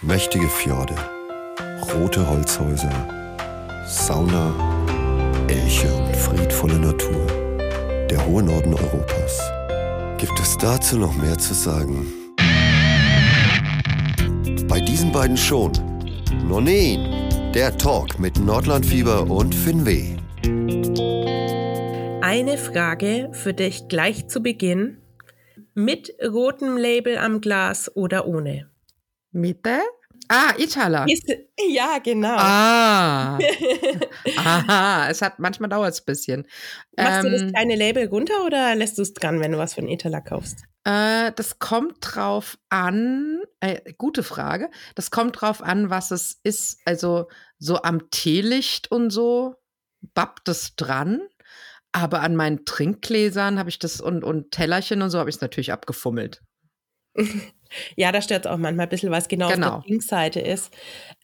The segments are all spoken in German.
Mächtige Fjorde, rote Holzhäuser, Sauna, Elche und friedvolle Natur. Der hohe Norden Europas. Gibt es dazu noch mehr zu sagen? Bei diesen beiden schon. Nonin, der Talk mit Nordlandfieber und Finweh. Eine Frage für dich gleich zu Beginn. Mit rotem Label am Glas oder ohne? Mitte? Ah, Itala. Ja, genau. Ah. Aha, es hat, manchmal dauert es ein bisschen. Machst ähm, du das ähm, kleine Label runter oder lässt du es dran, wenn du was von Itala kaufst? Äh, das kommt drauf an, äh, gute Frage. Das kommt drauf an, was es ist. Also so am Teelicht und so bappt es dran. Aber an meinen Trinkgläsern habe ich das und, und Tellerchen und so habe ich es natürlich abgefummelt. Ja, da stört es auch manchmal ein bisschen, was genau, genau. auf der Linksseite ist.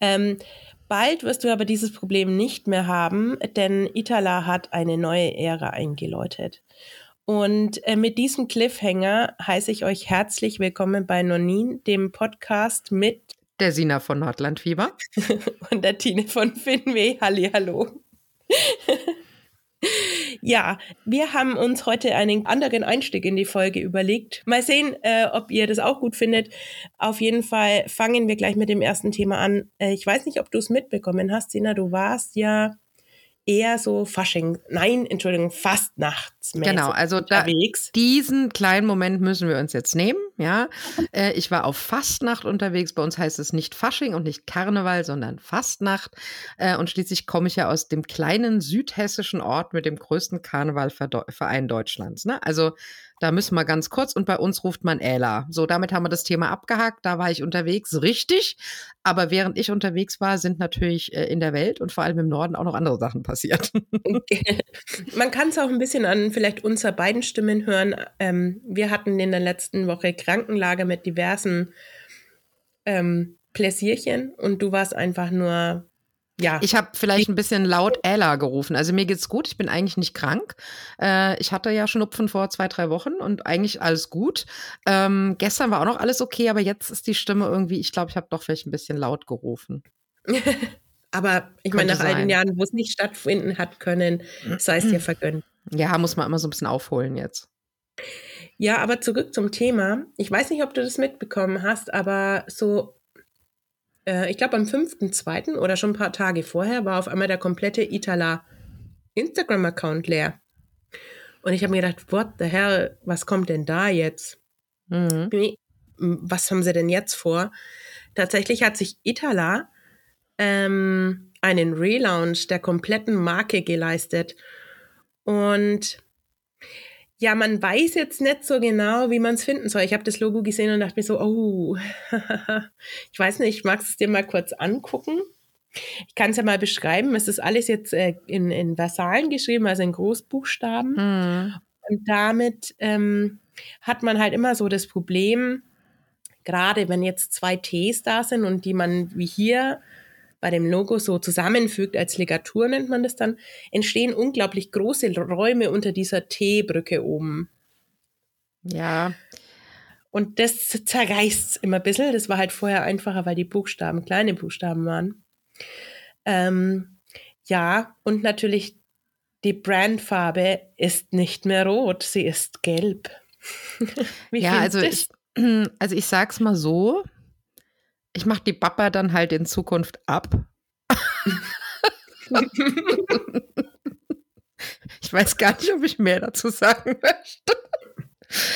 Ähm, bald wirst du aber dieses Problem nicht mehr haben, denn Itala hat eine neue Ära eingeläutet. Und äh, mit diesem Cliffhanger heiße ich euch herzlich willkommen bei Nonin, dem Podcast mit der Sina von Nordlandfieber und der Tine von Finweh. Hallo. Ja, wir haben uns heute einen anderen Einstieg in die Folge überlegt. Mal sehen, äh, ob ihr das auch gut findet. Auf jeden Fall fangen wir gleich mit dem ersten Thema an. Äh, ich weiß nicht, ob du es mitbekommen hast, Sina, du warst ja eher so Fasching, nein, Entschuldigung, Fastnachtsmäßig Genau, also da, diesen kleinen Moment müssen wir uns jetzt nehmen, ja. Äh, ich war auf Fastnacht unterwegs, bei uns heißt es nicht Fasching und nicht Karneval, sondern Fastnacht äh, und schließlich komme ich ja aus dem kleinen südhessischen Ort mit dem größten Karnevalverein Deutschlands, ne? Also da müssen wir ganz kurz und bei uns ruft man Äla. So, damit haben wir das Thema abgehakt. Da war ich unterwegs, richtig. Aber während ich unterwegs war, sind natürlich äh, in der Welt und vor allem im Norden auch noch andere Sachen passiert. Man kann es auch ein bisschen an vielleicht unserer beiden Stimmen hören. Ähm, wir hatten in der letzten Woche Krankenlager mit diversen ähm, Pläsierchen und du warst einfach nur ja. Ich habe vielleicht ein bisschen laut Ella gerufen. Also mir geht's gut. Ich bin eigentlich nicht krank. Äh, ich hatte ja Schnupfen vor zwei, drei Wochen und eigentlich alles gut. Ähm, gestern war auch noch alles okay, aber jetzt ist die Stimme irgendwie, ich glaube, ich habe doch vielleicht ein bisschen laut gerufen. aber ich meine, nach all den Jahren, wo es nicht stattfinden hat können, sei es dir vergönnt. Ja, muss man immer so ein bisschen aufholen jetzt. Ja, aber zurück zum Thema. Ich weiß nicht, ob du das mitbekommen hast, aber so äh, ich glaube am 5.2. oder schon ein paar Tage vorher, war auf einmal der komplette Itala Instagram-Account leer. Und ich habe mir gedacht, what the hell, was kommt denn da jetzt? Mhm. Was haben sie denn jetzt vor? Tatsächlich hat sich Itala ähm, einen Relaunch der kompletten Marke geleistet. Und ja, man weiß jetzt nicht so genau, wie man es finden soll. Ich habe das Logo gesehen und dachte mir so, oh, ich weiß nicht, magst du es dir mal kurz angucken? Ich kann es ja mal beschreiben. Es ist alles jetzt äh, in, in Versalen geschrieben, also in Großbuchstaben. Mhm. Und damit ähm, hat man halt immer so das Problem, gerade wenn jetzt zwei Ts da sind und die man wie hier bei dem Logo so zusammenfügt, als Ligatur nennt man das dann, entstehen unglaublich große Räume unter dieser T-Brücke oben. Ja. Und das zerreißt immer ein bisschen. Das war halt vorher einfacher, weil die Buchstaben kleine Buchstaben waren. Ähm, ja, und natürlich die Brandfarbe ist nicht mehr rot, sie ist gelb. ja, also ich, also ich sag's mal so, ich mache die Papa dann halt in Zukunft ab. ich weiß gar nicht, ob ich mehr dazu sagen möchte.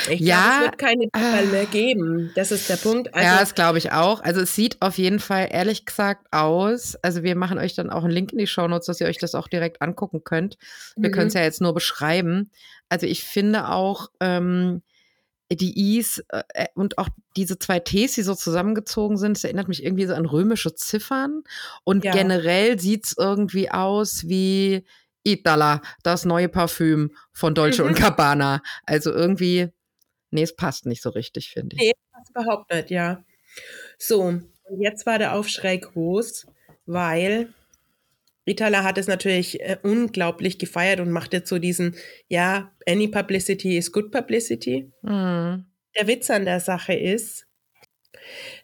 Ich ja, glaube, es wird keine Papa mehr geben. Das ist der Punkt. Also, ja, das glaube ich auch. Also es sieht auf jeden Fall ehrlich gesagt aus. Also wir machen euch dann auch einen Link in die Show Notes, dass ihr euch das auch direkt angucken könnt. Wir mhm. können es ja jetzt nur beschreiben. Also ich finde auch, ähm, die Is äh, äh, und auch diese zwei Ts, die so zusammengezogen sind, das erinnert mich irgendwie so an römische Ziffern. Und ja. generell sieht's irgendwie aus wie Itala, das neue Parfüm von Dolce mhm. und Gabbana. Also irgendwie, nee, es passt nicht so richtig, finde ich. Nee, passt überhaupt nicht, ja. So, und jetzt war der Aufschrei groß, weil Itala hat es natürlich äh, unglaublich gefeiert und macht jetzt so diesen, ja, any publicity is good publicity. Mhm. Der Witz an der Sache ist,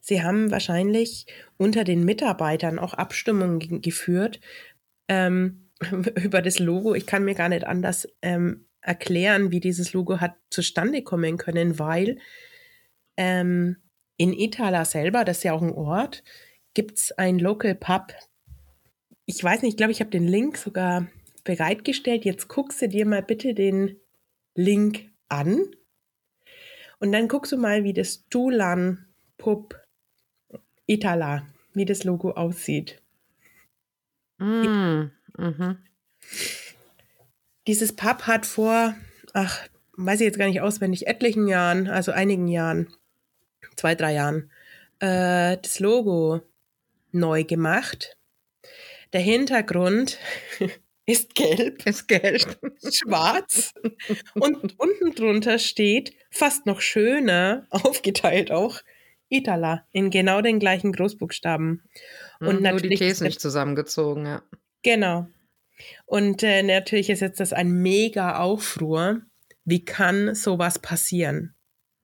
Sie haben wahrscheinlich unter den Mitarbeitern auch Abstimmungen geführt ähm, über das Logo. Ich kann mir gar nicht anders ähm, erklären, wie dieses Logo hat zustande kommen können, weil ähm, in Itala selber, das ist ja auch ein Ort, gibt es ein Local Pub. Ich weiß nicht, ich glaube, ich habe den Link sogar bereitgestellt. Jetzt guckst du dir mal bitte den Link an. Und dann guckst du mal, wie das Dulan Pub Itala, wie das Logo aussieht. Mm, mhm. Dieses Pub hat vor, ach, weiß ich jetzt gar nicht auswendig, etlichen Jahren, also einigen Jahren, zwei, drei Jahren, äh, das Logo neu gemacht. Der Hintergrund ist gelb. Ist gelb. Schwarz. Und unten drunter steht, fast noch schöner, aufgeteilt auch, Itala in genau den gleichen Großbuchstaben. Und mhm, nur die ist nicht zusammengezogen, ja. Genau. Und äh, natürlich ist jetzt das ein mega Aufruhr. Wie kann sowas passieren?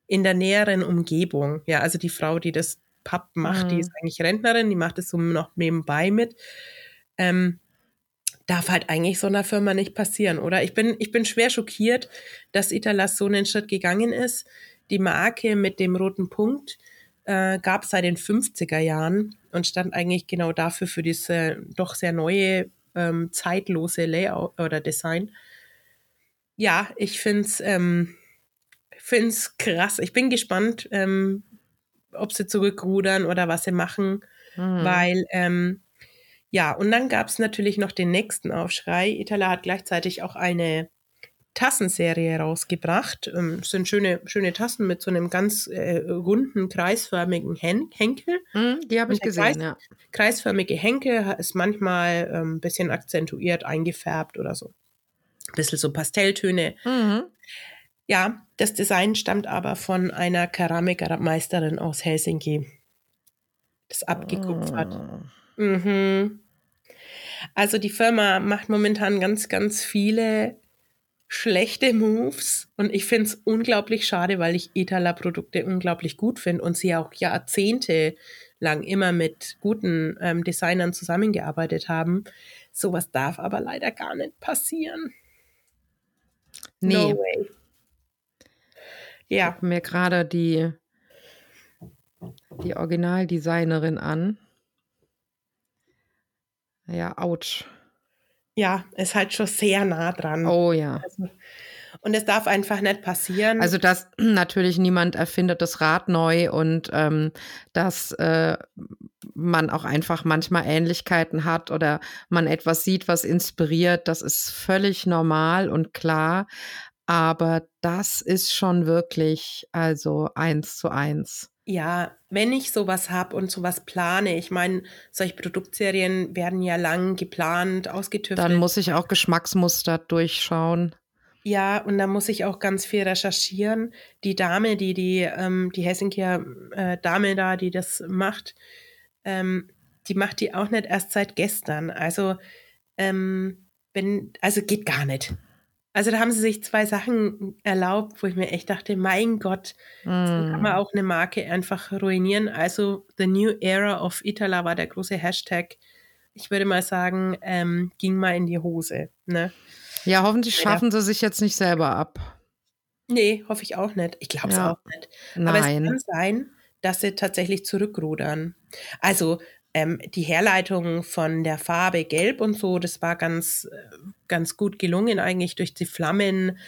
In der näheren Umgebung. Ja, also die Frau, die das Pub macht, mhm. die ist eigentlich Rentnerin, die macht es so noch nebenbei mit. Ähm, darf halt eigentlich so einer Firma nicht passieren, oder? Ich bin, ich bin schwer schockiert, dass Italas so einen Schritt gegangen ist. Die Marke mit dem roten Punkt äh, gab es seit den 50er Jahren und stand eigentlich genau dafür, für diese doch sehr neue, ähm, zeitlose Layout oder Design. Ja, ich finde es ähm, find's krass. Ich bin gespannt, ähm, ob sie zurückrudern oder was sie machen, mhm. weil ähm, ja, und dann gab es natürlich noch den nächsten Aufschrei. Itala hat gleichzeitig auch eine Tassenserie rausgebracht. Ähm, sind schöne, schöne Tassen mit so einem ganz äh, runden, kreisförmigen Hen Henkel. Mm, die habe ich gesehen, Kreis, ja. Kreisförmige Henkel ist manchmal ein ähm, bisschen akzentuiert, eingefärbt oder so. Ein bisschen so Pastelltöne. Mhm. Ja, das Design stammt aber von einer Keramikmeisterin aus Helsinki. Das abgekupfert. Oh. Mhm. Also die Firma macht momentan ganz, ganz viele schlechte Moves und ich finde es unglaublich schade, weil ich Itala-Produkte unglaublich gut finde und sie auch Jahrzehnte lang immer mit guten ähm, Designern zusammengearbeitet haben. Sowas darf aber leider gar nicht passieren. Nee. No way. Ja. Ich mir gerade die, die Originaldesignerin an. Ja, ouch. Ja, ist halt schon sehr nah dran. Oh ja. Also, und es darf einfach nicht passieren. Also, dass natürlich niemand erfindet das Rad neu und ähm, dass äh, man auch einfach manchmal Ähnlichkeiten hat oder man etwas sieht, was inspiriert, das ist völlig normal und klar. Aber das ist schon wirklich also eins zu eins ja, wenn ich sowas habe und sowas plane, ich meine, solche Produktserien werden ja lang geplant, ausgetüftelt. Dann muss ich auch Geschmacksmuster durchschauen. Ja, und dann muss ich auch ganz viel recherchieren. Die Dame, die die, ähm, die Helsinkier äh, Dame da, die das macht, ähm, die macht die auch nicht erst seit gestern. Also, ähm, wenn, also geht gar nicht. Also da haben sie sich zwei Sachen erlaubt, wo ich mir echt dachte, mein Gott, mm. so kann man auch eine Marke einfach ruinieren. Also The New Era of Itala war der große Hashtag. Ich würde mal sagen, ähm, ging mal in die Hose. Ne? Ja, hoffentlich schaffen sie sich jetzt nicht selber ab. Nee, hoffe ich auch nicht. Ich glaube es ja. auch nicht. Nein. Aber es kann sein, dass sie tatsächlich zurückrudern. Also ähm, die Herleitung von der Farbe Gelb und so, das war ganz, äh, ganz gut gelungen eigentlich durch die Flammen,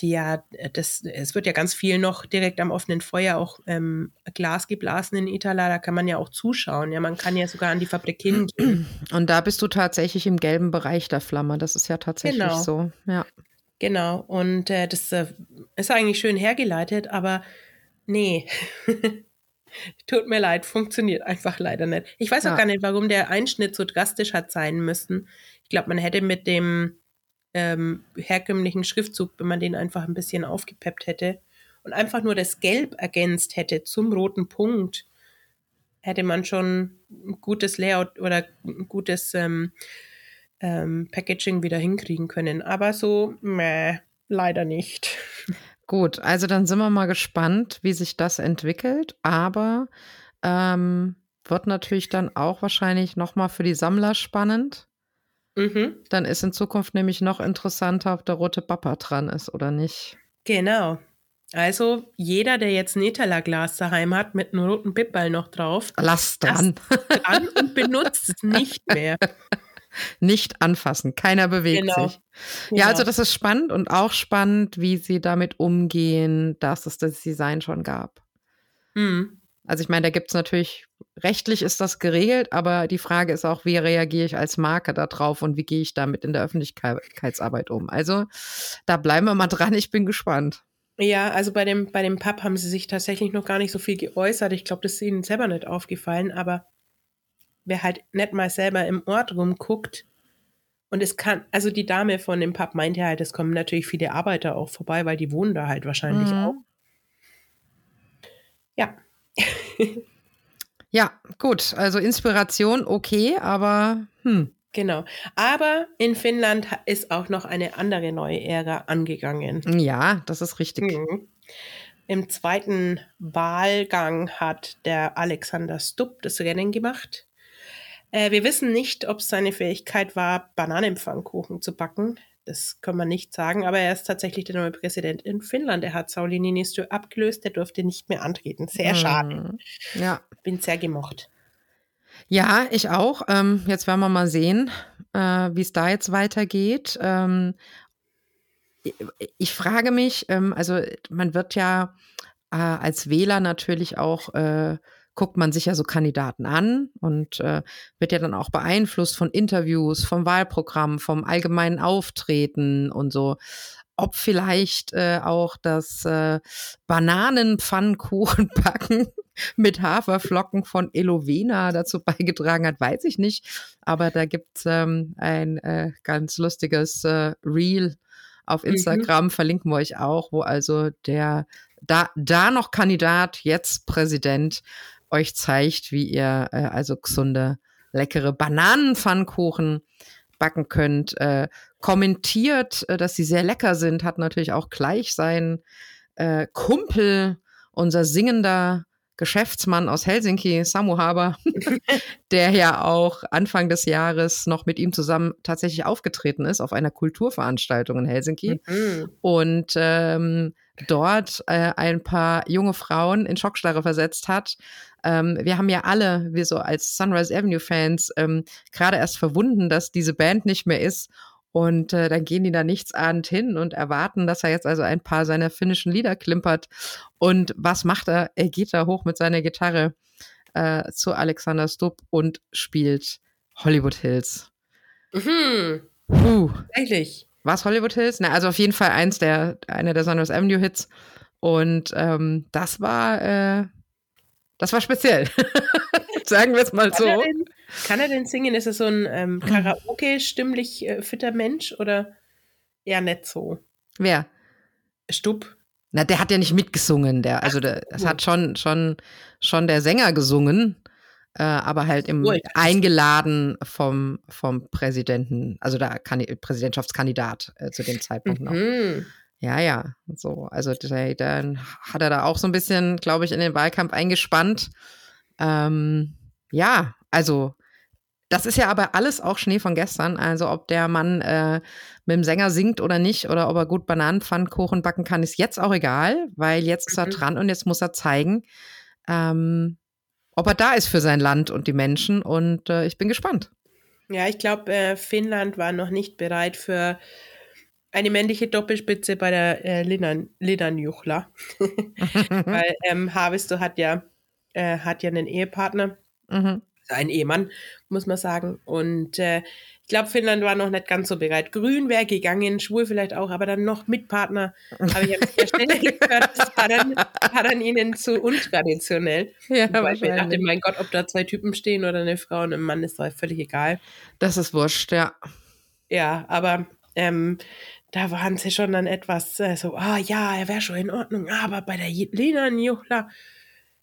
die ja, äh, das, es wird ja ganz viel noch direkt am offenen Feuer auch ähm, Glas geblasen in Itala, da kann man ja auch zuschauen. Ja, man kann ja sogar an die Fabrik hingehen. Und da bist du tatsächlich im gelben Bereich der Flamme, das ist ja tatsächlich genau. so, ja. Genau, und äh, das äh, ist eigentlich schön hergeleitet, aber nee. Tut mir leid, funktioniert einfach leider nicht. Ich weiß ja. auch gar nicht, warum der Einschnitt so drastisch hat sein müssen. Ich glaube, man hätte mit dem ähm, herkömmlichen Schriftzug, wenn man den einfach ein bisschen aufgepeppt hätte und einfach nur das Gelb ergänzt hätte zum roten Punkt, hätte man schon ein gutes Layout oder ein gutes ähm, ähm, Packaging wieder hinkriegen können. Aber so, meh, leider nicht. Gut, also dann sind wir mal gespannt, wie sich das entwickelt. Aber ähm, wird natürlich dann auch wahrscheinlich nochmal für die Sammler spannend. Mhm. Dann ist in Zukunft nämlich noch interessanter, ob der rote Bappa dran ist oder nicht. Genau. Also jeder, der jetzt ein Etala-Glas daheim hat mit einem roten Pippball noch drauf, Lass dran. dran und benutzt es nicht mehr. Nicht anfassen. Keiner bewegt Genau. sich. Ja, also Genau. das ist spannend und auch spannend, wie sie damit umgehen, dass es das Design schon gab. Hm. Also ich meine, da gibt es natürlich, rechtlich ist das geregelt, aber die Frage ist auch, wie reagiere ich als Marke da drauf und wie gehe ich damit in der Öffentlichkeitsarbeit um. Also da bleiben wir mal dran, ich bin gespannt. Ja, also bei dem, bei dem Pub haben sie sich tatsächlich noch gar nicht so viel geäußert. Ich glaube, das ist ihnen selber nicht aufgefallen, aber wer halt nicht mal selber im Ort rumguckt und es kann, also die Dame von dem Pub meinte halt, es kommen natürlich viele Arbeiter auch vorbei, weil die wohnen da halt wahrscheinlich Mhm. auch. Ja, Ja, gut, also Inspiration okay, aber hm. genau. Aber in Finnland ist auch noch eine andere neue Ära angegangen. Ja, das ist richtig. Mhm. Im zweiten Wahlgang hat der Alexander Stubb das Rennen gemacht. Äh, wir wissen nicht, ob es seine Fähigkeit war, Bananenpfannkuchen zu backen. Das kann man nicht sagen, aber er ist tatsächlich der neue Präsident in Finnland. Er hat Sauli Niinistö abgelöst, der durfte nicht mehr antreten. Sehr schade. Hm. Ja. Bin sehr gemocht. Ja, ich auch. Ähm, jetzt werden wir mal sehen, äh, wie es da jetzt weitergeht. Ähm, ich, ich frage mich, ähm, also man wird ja äh, als Wähler natürlich auch, äh, guckt man sich ja so Kandidaten an und äh, wird ja dann auch beeinflusst von Interviews, vom Wahlprogramm, vom allgemeinen Auftreten und so. Ob vielleicht äh, auch das äh, Bananenpfannkuchenbacken mit Haferflocken von Elovena dazu beigetragen hat, weiß ich nicht. Aber da gibt's ähm, ein äh, ganz lustiges äh, Reel auf Mhm. Instagram, verlinken wir euch auch, wo also der da, da noch Kandidat, jetzt Präsident, euch zeigt, wie ihr äh, also gesunde, leckere Bananenpfannkuchen backen könnt. Äh, kommentiert, äh, dass sie sehr lecker sind, hat natürlich auch gleich sein äh, Kumpel, unser singender Geschäftsmann aus Helsinki, Samu Haber, der ja auch Anfang des Jahres noch mit ihm zusammen tatsächlich aufgetreten ist auf einer Kulturveranstaltung in Helsinki Mhm. und ähm, dort äh, ein paar junge Frauen in Schockstarre versetzt hat. Ähm, wir haben ja alle, wir so als Sunrise Avenue Fans, ähm, gerade erst verwunden, dass diese Band nicht mehr ist. Und äh, dann gehen die da nichtsahnend hin und erwarten, dass er jetzt also ein paar seiner finnischen Lieder klimpert. Und was macht er? Er geht da hoch mit seiner Gitarre äh, zu Alexander Stubb und spielt Hollywood Hills. Mhm. Puh. Tatsächlich. Was Hollywood Hills? Na, also auf jeden Fall eins der, einer der Sunrise Avenue Hits. Und ähm, das war, äh, das war speziell. Sagen wir es mal Kann, er so. denn, kann er denn singen? Ist er so ein ähm, Karaoke, stimmlich äh, fitter Mensch oder eher nicht so? Wer? Stubb. Na, der hat ja nicht mitgesungen. Der, also der, es hat schon, schon, schon der Sänger gesungen, äh, aber halt im dachte, eingeladen vom, vom Präsidenten, also der Kandi- Präsidentschaftskandidat äh, zu dem Zeitpunkt noch. Ja, ja, so. Also der, dann hat er da auch so ein bisschen, glaube ich, in den Wahlkampf eingespannt. Ähm, ja, also das ist ja aber alles auch Schnee von gestern. Also ob der Mann äh, mit dem Sänger singt oder nicht oder ob er gut Bananenpfannkuchen backen kann, ist jetzt auch egal, weil jetzt ist er Mhm. dran und jetzt muss er zeigen, ähm, ob er da ist für sein Land und die Menschen. Und äh, ich bin gespannt. Ja, ich glaube, äh, Finnland war noch nicht bereit für eine männliche Doppelspitze bei der äh, Linan, Linnanjuchla. Weil ähm, Harvesto hat ja, äh, hat ja einen Ehepartner, mhm. also einen Ehemann, muss man sagen. Und äh, ich glaube, Finnland war noch nicht ganz so bereit. Grün wäre gegangen, schwul vielleicht auch, aber dann noch mit Partner, habe ich an der Stelle gehört, das war dann, war dann ihnen zu untraditionell. Ja, Weil ich mir dachte, mein Gott, ob da zwei Typen stehen oder eine Frau und ein Mann, ist doch völlig egal. Das ist wurscht, ja. Ja, aber ähm, da waren sie schon dann etwas äh, so, ah ja, er wäre schon in Ordnung, aber bei der Lena Njuchla,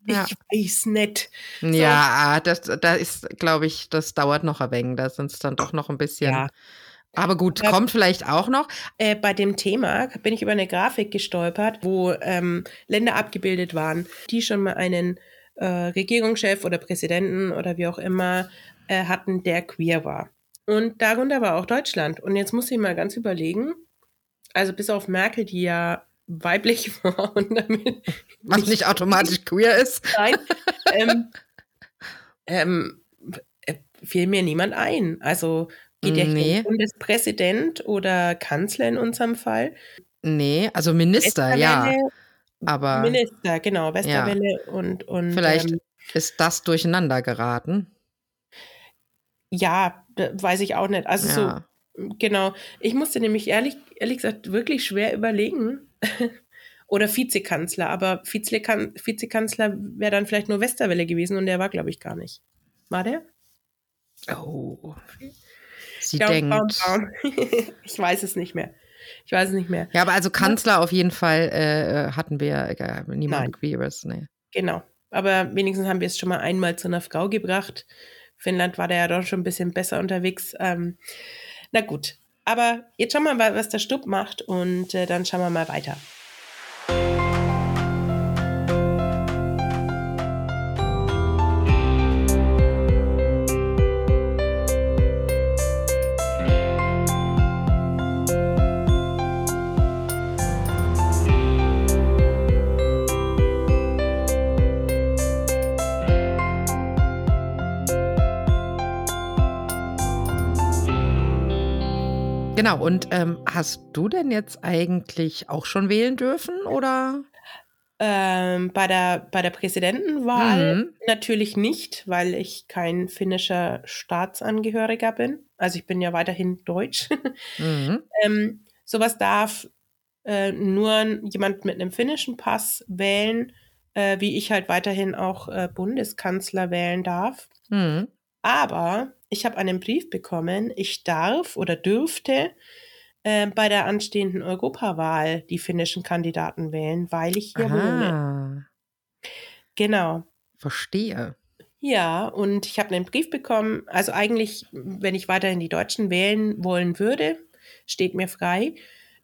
Ja. ich weiß nicht. Ja, das, da ist, glaube ich, das dauert noch ein wenig. Da sind es dann doch noch ein bisschen Ja. Aber gut, Ja. kommt vielleicht auch noch. Äh, bei dem Thema bin ich über eine Grafik gestolpert, wo ähm, Länder abgebildet waren, die schon mal einen äh, Regierungschef oder Präsidenten oder wie auch immer äh, hatten, der queer war. Und darunter war auch Deutschland. Und jetzt muss ich mal ganz überlegen, also bis auf Merkel, die ja weiblich war und damit Was nicht automatisch queer ist. Nein. ähm, ähm, äh, fiel mir niemand ein. Also geht ja hier Nee. um Bundespräsident oder Kanzler in unserem Fall. Nee, also Minister, ja. Aber Minister, genau, Westerwelle und, und vielleicht ähm, ist das durcheinander geraten. ja, weiß ich auch nicht. Also Ja. so, genau. Ich musste nämlich ehrlich, ehrlich gesagt wirklich schwer überlegen. Oder Vizekanzler, aber Vizekan Vizekanzler wäre dann vielleicht nur Westerwelle gewesen und der war, glaube ich, gar nicht. War der? Oh. Sie Ja, denkt. Baum, Baum. ich weiß es nicht mehr. Ich weiß es nicht mehr. Ja, aber also Kanzler auf jeden Fall äh, hatten wir äh, niemanden Nein. Queeres. Nee. Genau. Aber wenigstens haben wir es schon mal einmal zu einer Frau gebracht. Finnland war da ja doch schon ein bisschen besser unterwegs. Ähm, na gut. Aber jetzt schauen wir mal, was der Stubb macht und äh, dann schauen wir mal weiter. Genau, und ähm, hast du denn jetzt eigentlich auch schon wählen dürfen oder? Ähm, bei, der, bei der Präsidentenwahl Mhm. natürlich nicht, weil ich kein finnischer Staatsangehöriger bin. Also ich bin ja weiterhin deutsch. Mhm. ähm, sowas darf äh, nur jemand mit einem finnischen Pass wählen, äh, wie ich halt weiterhin auch äh, Bundeskanzler wählen darf. Mhm. Aber ich habe einen Brief bekommen, ich darf oder dürfte äh, bei der anstehenden Europawahl die finnischen Kandidaten wählen, weil ich hier wohne. Ah, Genau. verstehe. Ja, und ich habe einen Brief bekommen. Also eigentlich, wenn ich weiterhin die Deutschen wählen wollen würde, steht mir frei.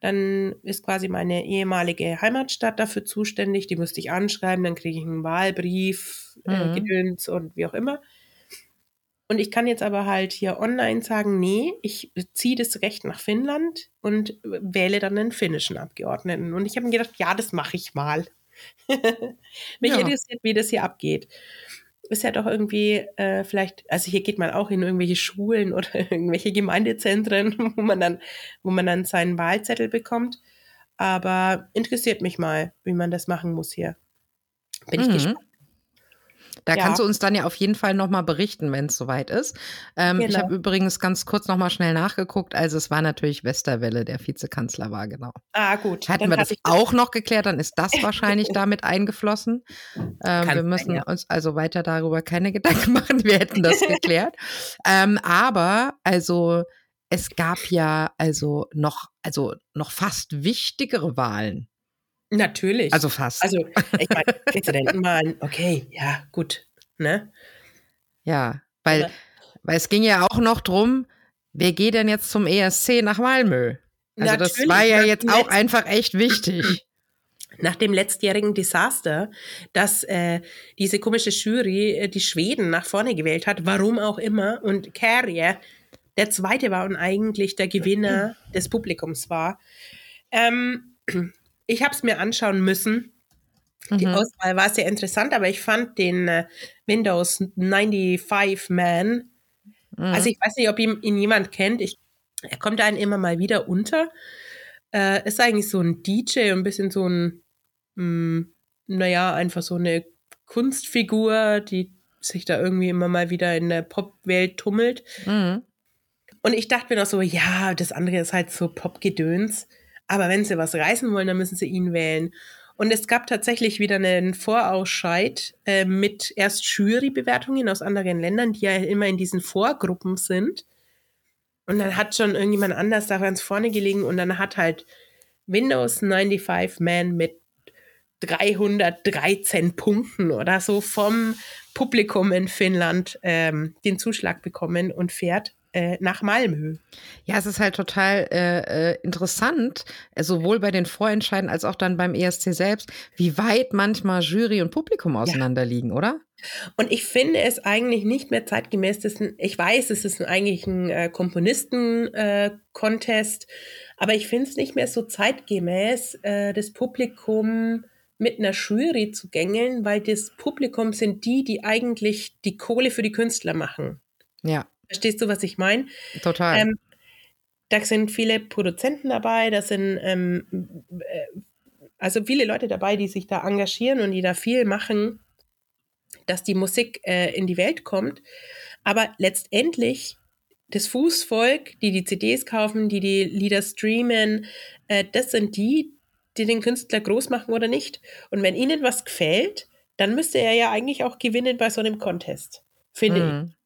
Dann ist quasi meine ehemalige Heimatstadt dafür zuständig. Die müsste ich anschreiben, dann kriege ich einen Wahlbrief, äh, Mhm. Gedöns und wie auch immer. Und ich kann jetzt aber halt hier online sagen, nee, ich ziehe das Recht nach Finnland und wähle dann einen finnischen Abgeordneten. Und ich habe mir gedacht, ja, das mache ich mal. Mich Ja. interessiert, wie das hier abgeht. Ist ja doch irgendwie äh, vielleicht, also hier geht man auch in irgendwelche Schulen oder irgendwelche Gemeindezentren, wo man dann, wo man dann seinen Wahlzettel bekommt. Aber interessiert mich mal, wie man das machen muss hier. Bin ich Mhm. gespannt. Da Ja. kannst du uns dann ja auf jeden Fall nochmal berichten, wenn es soweit ist. Ähm, Ich Genau. habe übrigens ganz kurz nochmal schnell nachgeguckt. Also es war natürlich Westerwelle, der Vizekanzler war, genau. Ah, gut. Hätten dann wir das ich auch noch geklärt, dann ist das wahrscheinlich damit eingeflossen. Ähm, wir sein, müssen ja. uns also weiter darüber keine Gedanken machen. Wir hätten das geklärt. ähm, aber also es gab ja also noch, also noch fast wichtigere Wahlen. Natürlich. Also fast. Also, ich meine, Präsidentenwahlen, okay, ja, gut. Ne? ja, weil, Aber- weil es ging ja auch noch drum, wer geht denn jetzt zum ESC nach Malmö? Also das Natürlich, war ja jetzt auch einfach echt wichtig. Nach dem letztjährigen Desaster, dass äh, diese komische Jury äh, die Schweden nach vorne gewählt hat, warum auch immer, und Carrier der Zweite war und eigentlich der Gewinner des Publikums war. Ähm, ich habe es mir anschauen müssen. Die Mhm. Auswahl war sehr interessant, aber ich fand den äh, Windows 95 Man Mhm. Also ich weiß nicht, ob ihn, ihn jemand kennt. Ich, er kommt einen immer mal wieder unter. Äh, ist eigentlich so ein DJ, ein bisschen so ein, mh, naja, einfach so eine Kunstfigur, die sich da irgendwie immer mal wieder in der Popwelt tummelt. Mhm. Und ich dachte mir noch so, ja, das andere ist halt so Popgedöns. Aber wenn sie was reißen wollen, dann müssen sie ihn wählen. Und es gab tatsächlich wieder einen Vorausscheid äh, mit erst Jurybewertungen aus anderen Ländern, die ja immer in diesen Vorgruppen sind. Und dann hat schon irgendjemand anders da ganz vorne gelegen und dann hat halt Windows 95 Man mit 313 Punkten oder so vom Publikum in Finnland ähm, den Zuschlag bekommen und fährt. Äh, nach Malmö. Ja, es ist halt total äh, äh, interessant, äh, sowohl bei den Vorentscheiden als auch dann beim ESC selbst, wie weit manchmal Jury und Publikum auseinanderliegen, ja. oder? Und ich finde es eigentlich nicht mehr zeitgemäß. Das ein, ich weiß, es ist eigentlich ein äh, Komponisten-Contest, äh, aber ich finde es nicht mehr so zeitgemäß, das Publikum mit einer Jury zu gängeln, weil das Publikum sind die, die eigentlich die Kohle für die Künstler machen. Ja. Verstehst du, was ich meine? Total. Ähm, da sind viele Produzenten dabei, da sind ähm, äh, also viele Leute dabei, die sich da engagieren und die da viel machen, dass die Musik äh, in die Welt kommt. Aber letztendlich das Fußvolk, die die CDs kaufen, die die Lieder streamen, äh, das sind die, die den Künstler groß machen oder nicht. Und wenn ihnen was gefällt, dann müsste er ja eigentlich auch gewinnen bei so einem Contest, finde mhm. ich.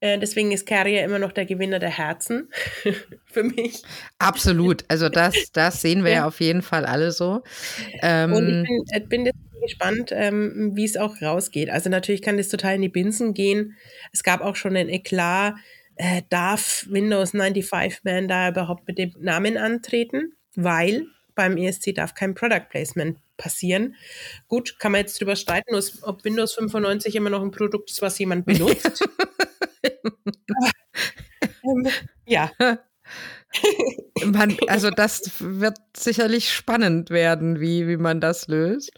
Äh, deswegen ist Carrier immer noch der Gewinner der Herzen für mich. Absolut. Also das, das sehen wir ja. ja auf jeden Fall alle so. Ähm, Und ich bin, äh, bin gespannt, ähm, wie es auch rausgeht. Also natürlich kann das total in die Binsen gehen. Es gab auch schon ein Eklat, äh, darf Windows 95 Man da überhaupt mit dem Namen antreten? Weil beim ESC darf kein Product Placement passieren. Gut, kann man jetzt drüber streiten, ob Windows 95 immer noch ein Produkt ist, was jemand benutzt. Ähm, ja. man, also das wird sicherlich spannend werden, wie, wie man das löst.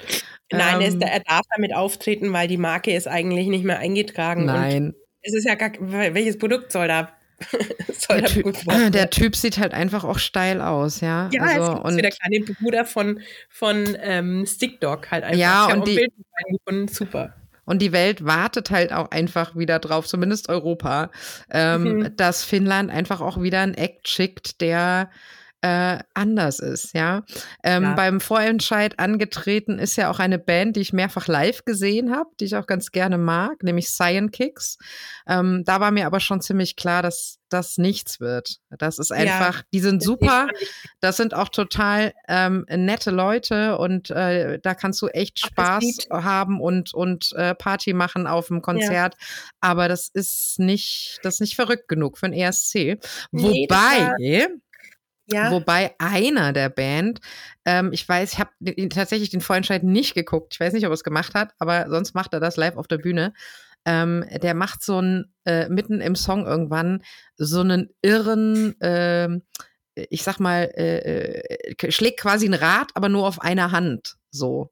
Nein, ähm, er, darf damit auftreten, weil die Marke ist eigentlich nicht mehr eingetragen. Nein. es ist ja gar, welches Produkt soll da der, typ, der, typ, sieht halt einfach auch steil aus, ja. Ja, also, ist und der kleine Bruder von, von ähm, Stick Dog halt einfach. Ja, und die, und super. Und die Welt wartet halt auch einfach wieder drauf, zumindest Europa, ähm, mhm. dass Finnland einfach auch wieder ein Act schickt, der äh, anders ist, ja. Ähm, ja. Beim Vorentscheid angetreten ist ja auch eine Band, die ich mehrfach live gesehen habe, die ich auch ganz gerne mag, nämlich Cyan Kicks. Ähm, da war mir aber schon ziemlich klar, dass das nichts wird. Das ist einfach, ja, die sind super, das sind auch total ähm, nette Leute und äh, da kannst du echt Spaß haben und, und äh, Party machen auf dem Konzert. Ja. Aber das ist nicht, das ist nicht verrückt genug für ein ESC. Nee, Wobei, ja. Wobei einer der Band, ähm, ich weiß, ich habe tatsächlich den Vorentscheid nicht geguckt. Ich weiß nicht, ob er es gemacht hat, aber sonst macht er das live auf der Bühne. Ähm, der macht so einen, äh, mitten im Song irgendwann, so einen irren, äh, ich sag mal, äh, äh, schlägt quasi ein Rad, aber nur auf einer Hand. So.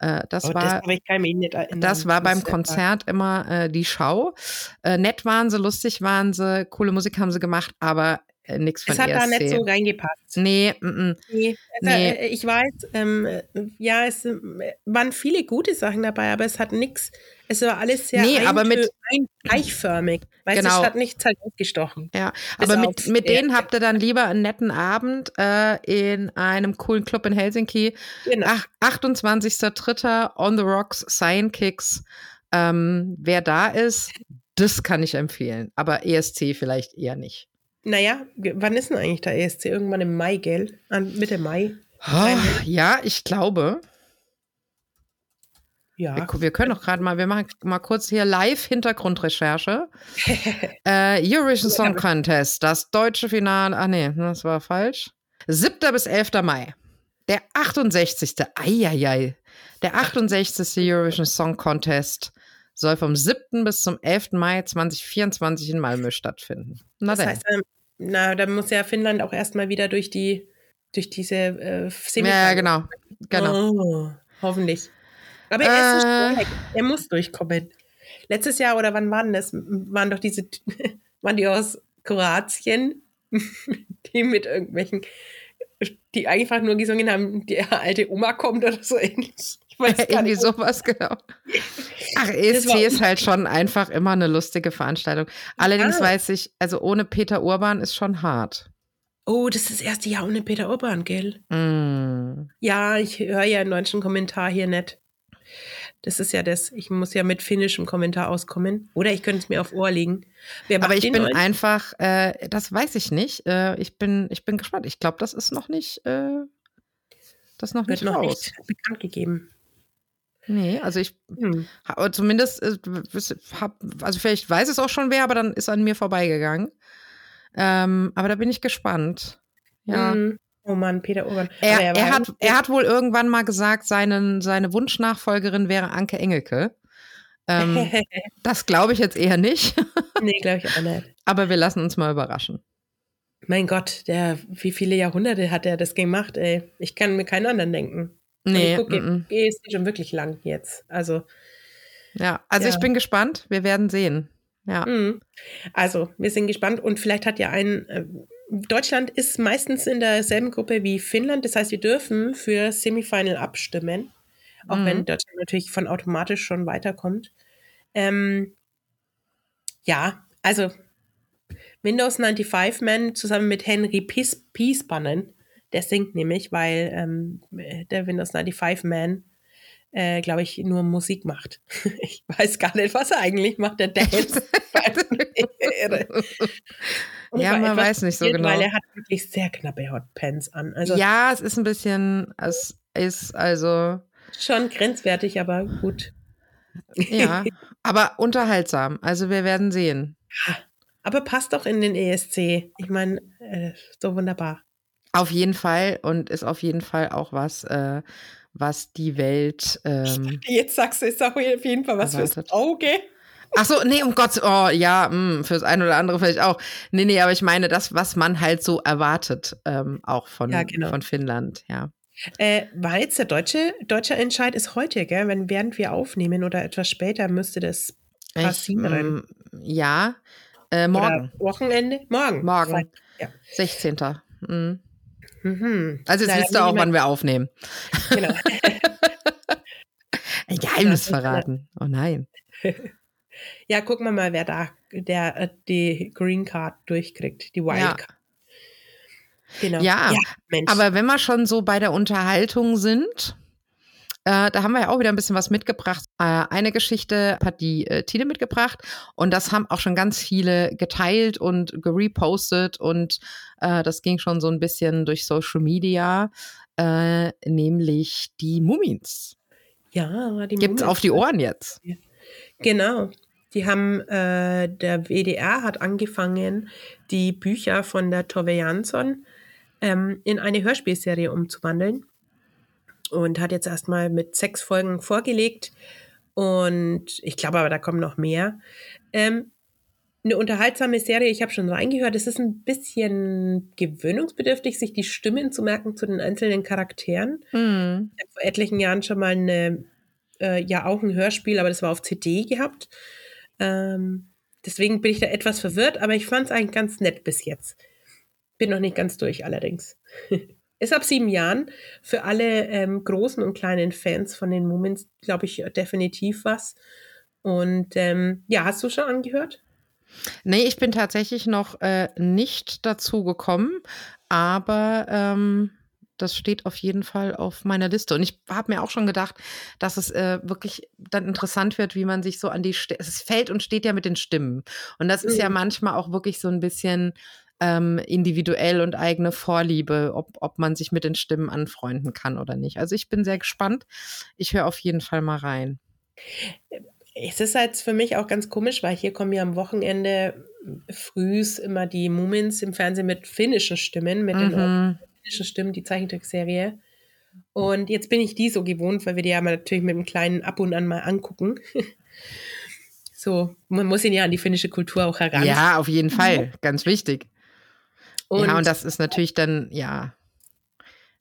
Äh, das, oh, war, das, das war beim Konzert immer äh, die Schau. Äh, nett waren sie, lustig waren sie, coole Musik haben sie gemacht, aber nichts von Es hat ESC. da nicht so reingepasst. Nee, m -m. nee. Also, nee. Äh, ich weiß, ähm, ja, es äh, waren viele gute Sachen dabei, aber es hat nichts, es war alles sehr nee, aber mit, gleichförmig. Weißt genau. es hat nichts halt ausgestochen. Ja, aber mit, mit denen habt ihr dann lieber einen netten Abend äh, in einem coolen Club in Helsinki. Genau. 28.03. On the Rocks, Sign Kicks. Ähm, wer da ist, das kann ich empfehlen. Aber ESC vielleicht eher nicht. Naja, wann ist denn eigentlich der ESC? Irgendwann im Mai, gell? An Mitte Mai? Oh, ja, ich glaube. Ja. Wir, wir können doch gerade mal, wir machen mal kurz hier Live-Hintergrundrecherche. äh, Eurovision Song Contest, das deutsche Finale. Ah, nee, das war falsch. 7. bis 11. Mai. Der 68. Eieiei. Der 68. Eurovision Song Contest soll vom 7. bis zum 11. Mai 2024 in Malmö stattfinden. Na das denn. heißt, ähm, na, da muss ja Finnland auch erstmal wieder durch die, durch diese äh, Ja, genau. genau. Oh, hoffentlich. Aber er ist so äh, Er muss durchkommen. Letztes Jahr oder wann waren das? Waren doch diese, waren die aus Kroatien, die mit irgendwelchen, die einfach nur gesungen haben, die alte Oma kommt oder so ähnlich. Irgendwie sowas, genau. Ach, ESC ist halt schon einfach immer eine lustige Veranstaltung. Allerdings ja. weiß ich, also ohne Peter Urban ist schon hart. Oh, das ist das erste Jahr ohne Peter Urban, gell? Mm. Ja, ich höre ja einen deutschen Kommentar hier nicht. Das ist ja das, ich muss ja mit finnischem Kommentar auskommen. Oder ich könnte es mir auf Ohr legen. Aber ich bin einfach, äh, das weiß ich nicht. Äh, ich, bin, ich bin gespannt. Ich glaube, das ist noch nicht, äh, das noch Wird nicht noch raus. nicht bekannt gegeben. Nee, also ich hm. zumindest äh, hab, also vielleicht weiß es auch schon wer, aber dann ist an mir vorbeigegangen. Ähm, aber da bin ich gespannt. Ja. Hm. Oh Mann, Peter Urban. Er, er, er hat, er hat wohl irgendwann mal gesagt, seinen, seine Wunschnachfolgerin wäre Anke Engelke. Ähm, das glaube ich jetzt eher nicht. nee, glaube ich auch nicht. Aber wir lassen uns mal überraschen. Mein Gott, der, wie viele Jahrhunderte hat er das gemacht, ey? Ich kann mir keinen anderen denken. Nee. Und ich gucke, ist schon wirklich lang jetzt. Also. Ja, also ja. ich bin gespannt. Wir werden sehen. Ja. Mhm. Also, wir sind gespannt und vielleicht hat ja ein. Äh, Deutschland ist meistens in derselben Gruppe wie Finnland. Das heißt, wir dürfen für Semifinal abstimmen. Auch mhm. wenn Deutschland natürlich von automatisch schon weiterkommt. Ähm, ja, also Windows 95 Man zusammen mit Henry Piespannen, der singt nämlich, weil ähm, der Windows 95 Man, äh, glaube ich, nur Musik macht. ich weiß gar nicht, was er eigentlich macht, der Dance. ja, man weiß nicht so genau. Weil er hat wirklich sehr knappe Hotpants an. Also, ja, es ist ein bisschen, es ist also. Schon grenzwertig, aber gut. ja, aber unterhaltsam. Also wir werden sehen. Aber passt doch in den ESC. Ich meine, äh, so wunderbar. Auf jeden Fall und ist auf jeden Fall auch was, äh, was die Welt. Ähm, Jetzt sagst du, ist auch auf jeden Fall was erwartet. fürs Auge. Ach so, nee, um Gott, oh ja, mh, mm, fürs ein oder andere vielleicht auch. Nee, nee, aber ich meine das, was man halt so erwartet, ähm, auch von, ja, genau. von Finnland, ja. Äh, war jetzt der deutsche, deutsche Entscheid ist heute, gell? Wenn, während wir aufnehmen oder etwas später müsste das passieren. Mm, ja, äh, morgen. Oder Wochenende? Morgen. Morgen. Ja. 16. Mhm. Mhm. Also jetzt wisst ihr auch, wann wir aufnehmen. Genau. Ein Geheimnis verraten. Oh nein. Ja, gucken wir mal, wer da der, äh, die Green Card durchkriegt, die Wildcard. Ja. Genau. Ja, ja aber wenn wir schon so bei der Unterhaltung sind, äh, da haben wir ja auch wieder ein bisschen was mitgebracht. Äh, eine Geschichte hat die äh, Tine mitgebracht und das haben auch schon ganz viele geteilt und gerepostet und äh, das ging schon so ein bisschen durch Social Media, äh, nämlich die Mumins. Ja, die Gibt's auf die Ohren jetzt. Genau. Die haben, äh, der WDR hat angefangen, die Bücher von der Tove Jansson ähm, in eine Hörspielserie umzuwandeln und hat jetzt erstmal mit sechs Folgen vorgelegt. Und ich glaube aber, da kommen noch mehr. Ähm, eine unterhaltsame Serie, ich habe schon reingehört. Es ist ein bisschen gewöhnungsbedürftig, sich die Stimmen zu merken zu den einzelnen Charakteren. Mhm. Ich habe vor etlichen Jahren schon mal eine, äh, ja auch ein Hörspiel, aber das war auf CD gehabt. Ähm, deswegen bin ich da etwas verwirrt, aber ich fand es eigentlich ganz nett bis jetzt. Bin noch nicht ganz durch allerdings. Ist ab sieben Jahren für alle ähm, großen und kleinen Fans von den Moments, glaube ich, definitiv was. Und ähm, ja, hast du schon angehört? Nee, ich bin tatsächlich noch äh, nicht dazu gekommen, aber ähm, das steht auf jeden Fall auf meiner Liste. Und ich habe mir auch schon gedacht, dass es äh, wirklich dann interessant wird, wie man sich so an die St es fällt und steht ja mit den Stimmen. Und das ist mhm. ja manchmal auch wirklich so ein bisschen ähm, individuell und eigene Vorliebe, ob, ob man sich mit den Stimmen anfreunden kann oder nicht. Also ich bin sehr gespannt. Ich höre auf jeden Fall mal rein. Es ist halt für mich auch ganz komisch, weil hier kommen ja am Wochenende frühs immer die Mumins im Fernsehen mit finnischen Stimmen, mit mhm. den finnischen Stimmen, die Zeichentrickserie. Und jetzt bin ich die so gewohnt, weil wir die ja natürlich mit einem kleinen Ab und an mal angucken. so, man muss ihn ja an die finnische Kultur auch heran. Ja, auf jeden Fall, ganz wichtig. Und ja, und das ist natürlich dann, ja,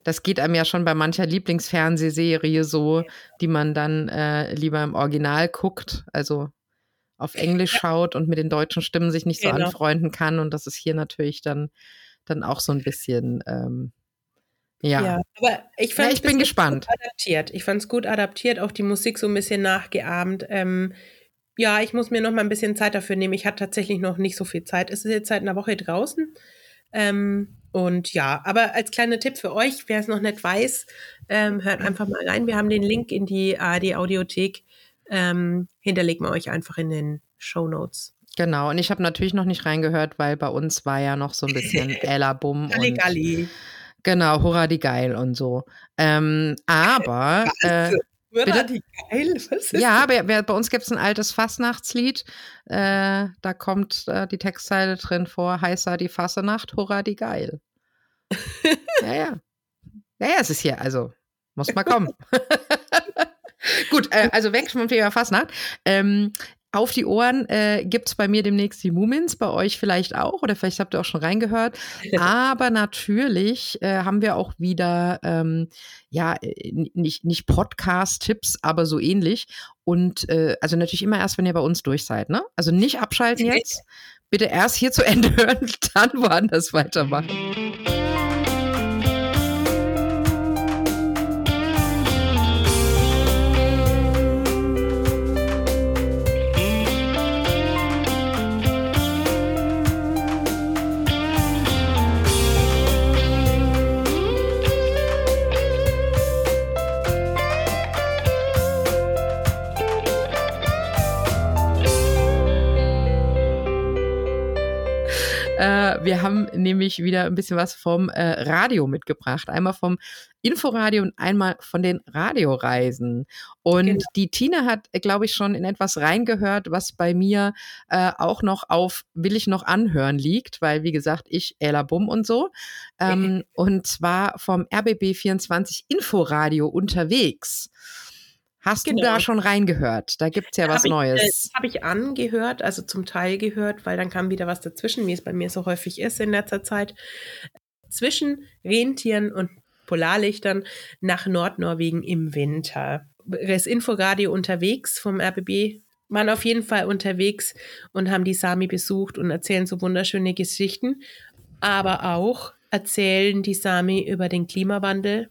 das geht einem ja schon bei mancher Lieblingsfernsehserie so, die man dann äh, lieber im Original guckt, also auf Englisch schaut und mit den deutschen Stimmen sich nicht so genau. anfreunden kann. Und das ist hier natürlich dann, dann auch so ein bisschen, ähm, ja. ja. aber ich, fand ja, ich bin gespannt. adaptiert. Ich fand es gut adaptiert, auch die Musik so ein bisschen nachgeahmt. Ähm, ja, ich muss mir noch mal ein bisschen Zeit dafür nehmen. Ich hatte tatsächlich noch nicht so viel Zeit. Es ist jetzt seit einer Woche draußen. Ähm, und ja, aber als kleiner Tipp für euch, wer es noch nicht weiß, ähm, hört einfach mal rein. Wir haben den Link in die ARD Audiothek. Ähm, hinterlegen wir euch einfach in den Show Notes. Genau, und ich habe natürlich noch nicht reingehört, weil bei uns war ja noch so ein bisschen Ella Bum und Galli. Genau, Hurra die geil und so. Ähm, aber äh, Ist ja, bei, bei uns gibt es ein altes Fastnachtslied. Äh, da kommt äh, die Textzeile drin vor: Heißer die Fassenacht, hurra, die geil. ja, ja. Ja, ja, es ist hier, also muss mal kommen. Gut, äh, also weg vom Thema Fastnacht. Ähm, auf die Ohren äh, gibt es bei mir demnächst die Mumins, bei euch vielleicht auch oder vielleicht habt ihr auch schon reingehört. Aber natürlich äh, haben wir auch wieder, ähm, ja, äh, nicht, nicht Podcast-Tipps, aber so ähnlich. Und äh, also natürlich immer erst, wenn ihr bei uns durch seid, ne? Also nicht abschalten jetzt. Bitte erst hier zu Ende hören, dann woanders weitermachen. Wir haben nämlich wieder ein bisschen was vom äh, Radio mitgebracht. Einmal vom Inforadio und einmal von den Radioreisen. Und genau. die Tina hat, glaube ich, schon in etwas reingehört, was bei mir äh, auch noch auf Will ich noch anhören liegt, weil, wie gesagt, ich Ella Bum und so. Ähm, und zwar vom RBB 24 Inforadio unterwegs. Hast genau. du da schon reingehört? Da gibt es ja was hab Neues. Ich, das habe ich angehört, also zum Teil gehört, weil dann kam wieder was dazwischen, wie es bei mir so häufig ist in letzter Zeit. Zwischen Rentieren und Polarlichtern nach Nordnorwegen im Winter. Das Inforadio unterwegs vom RBB waren auf jeden Fall unterwegs und haben die Sami besucht und erzählen so wunderschöne Geschichten. Aber auch erzählen die Sami über den Klimawandel,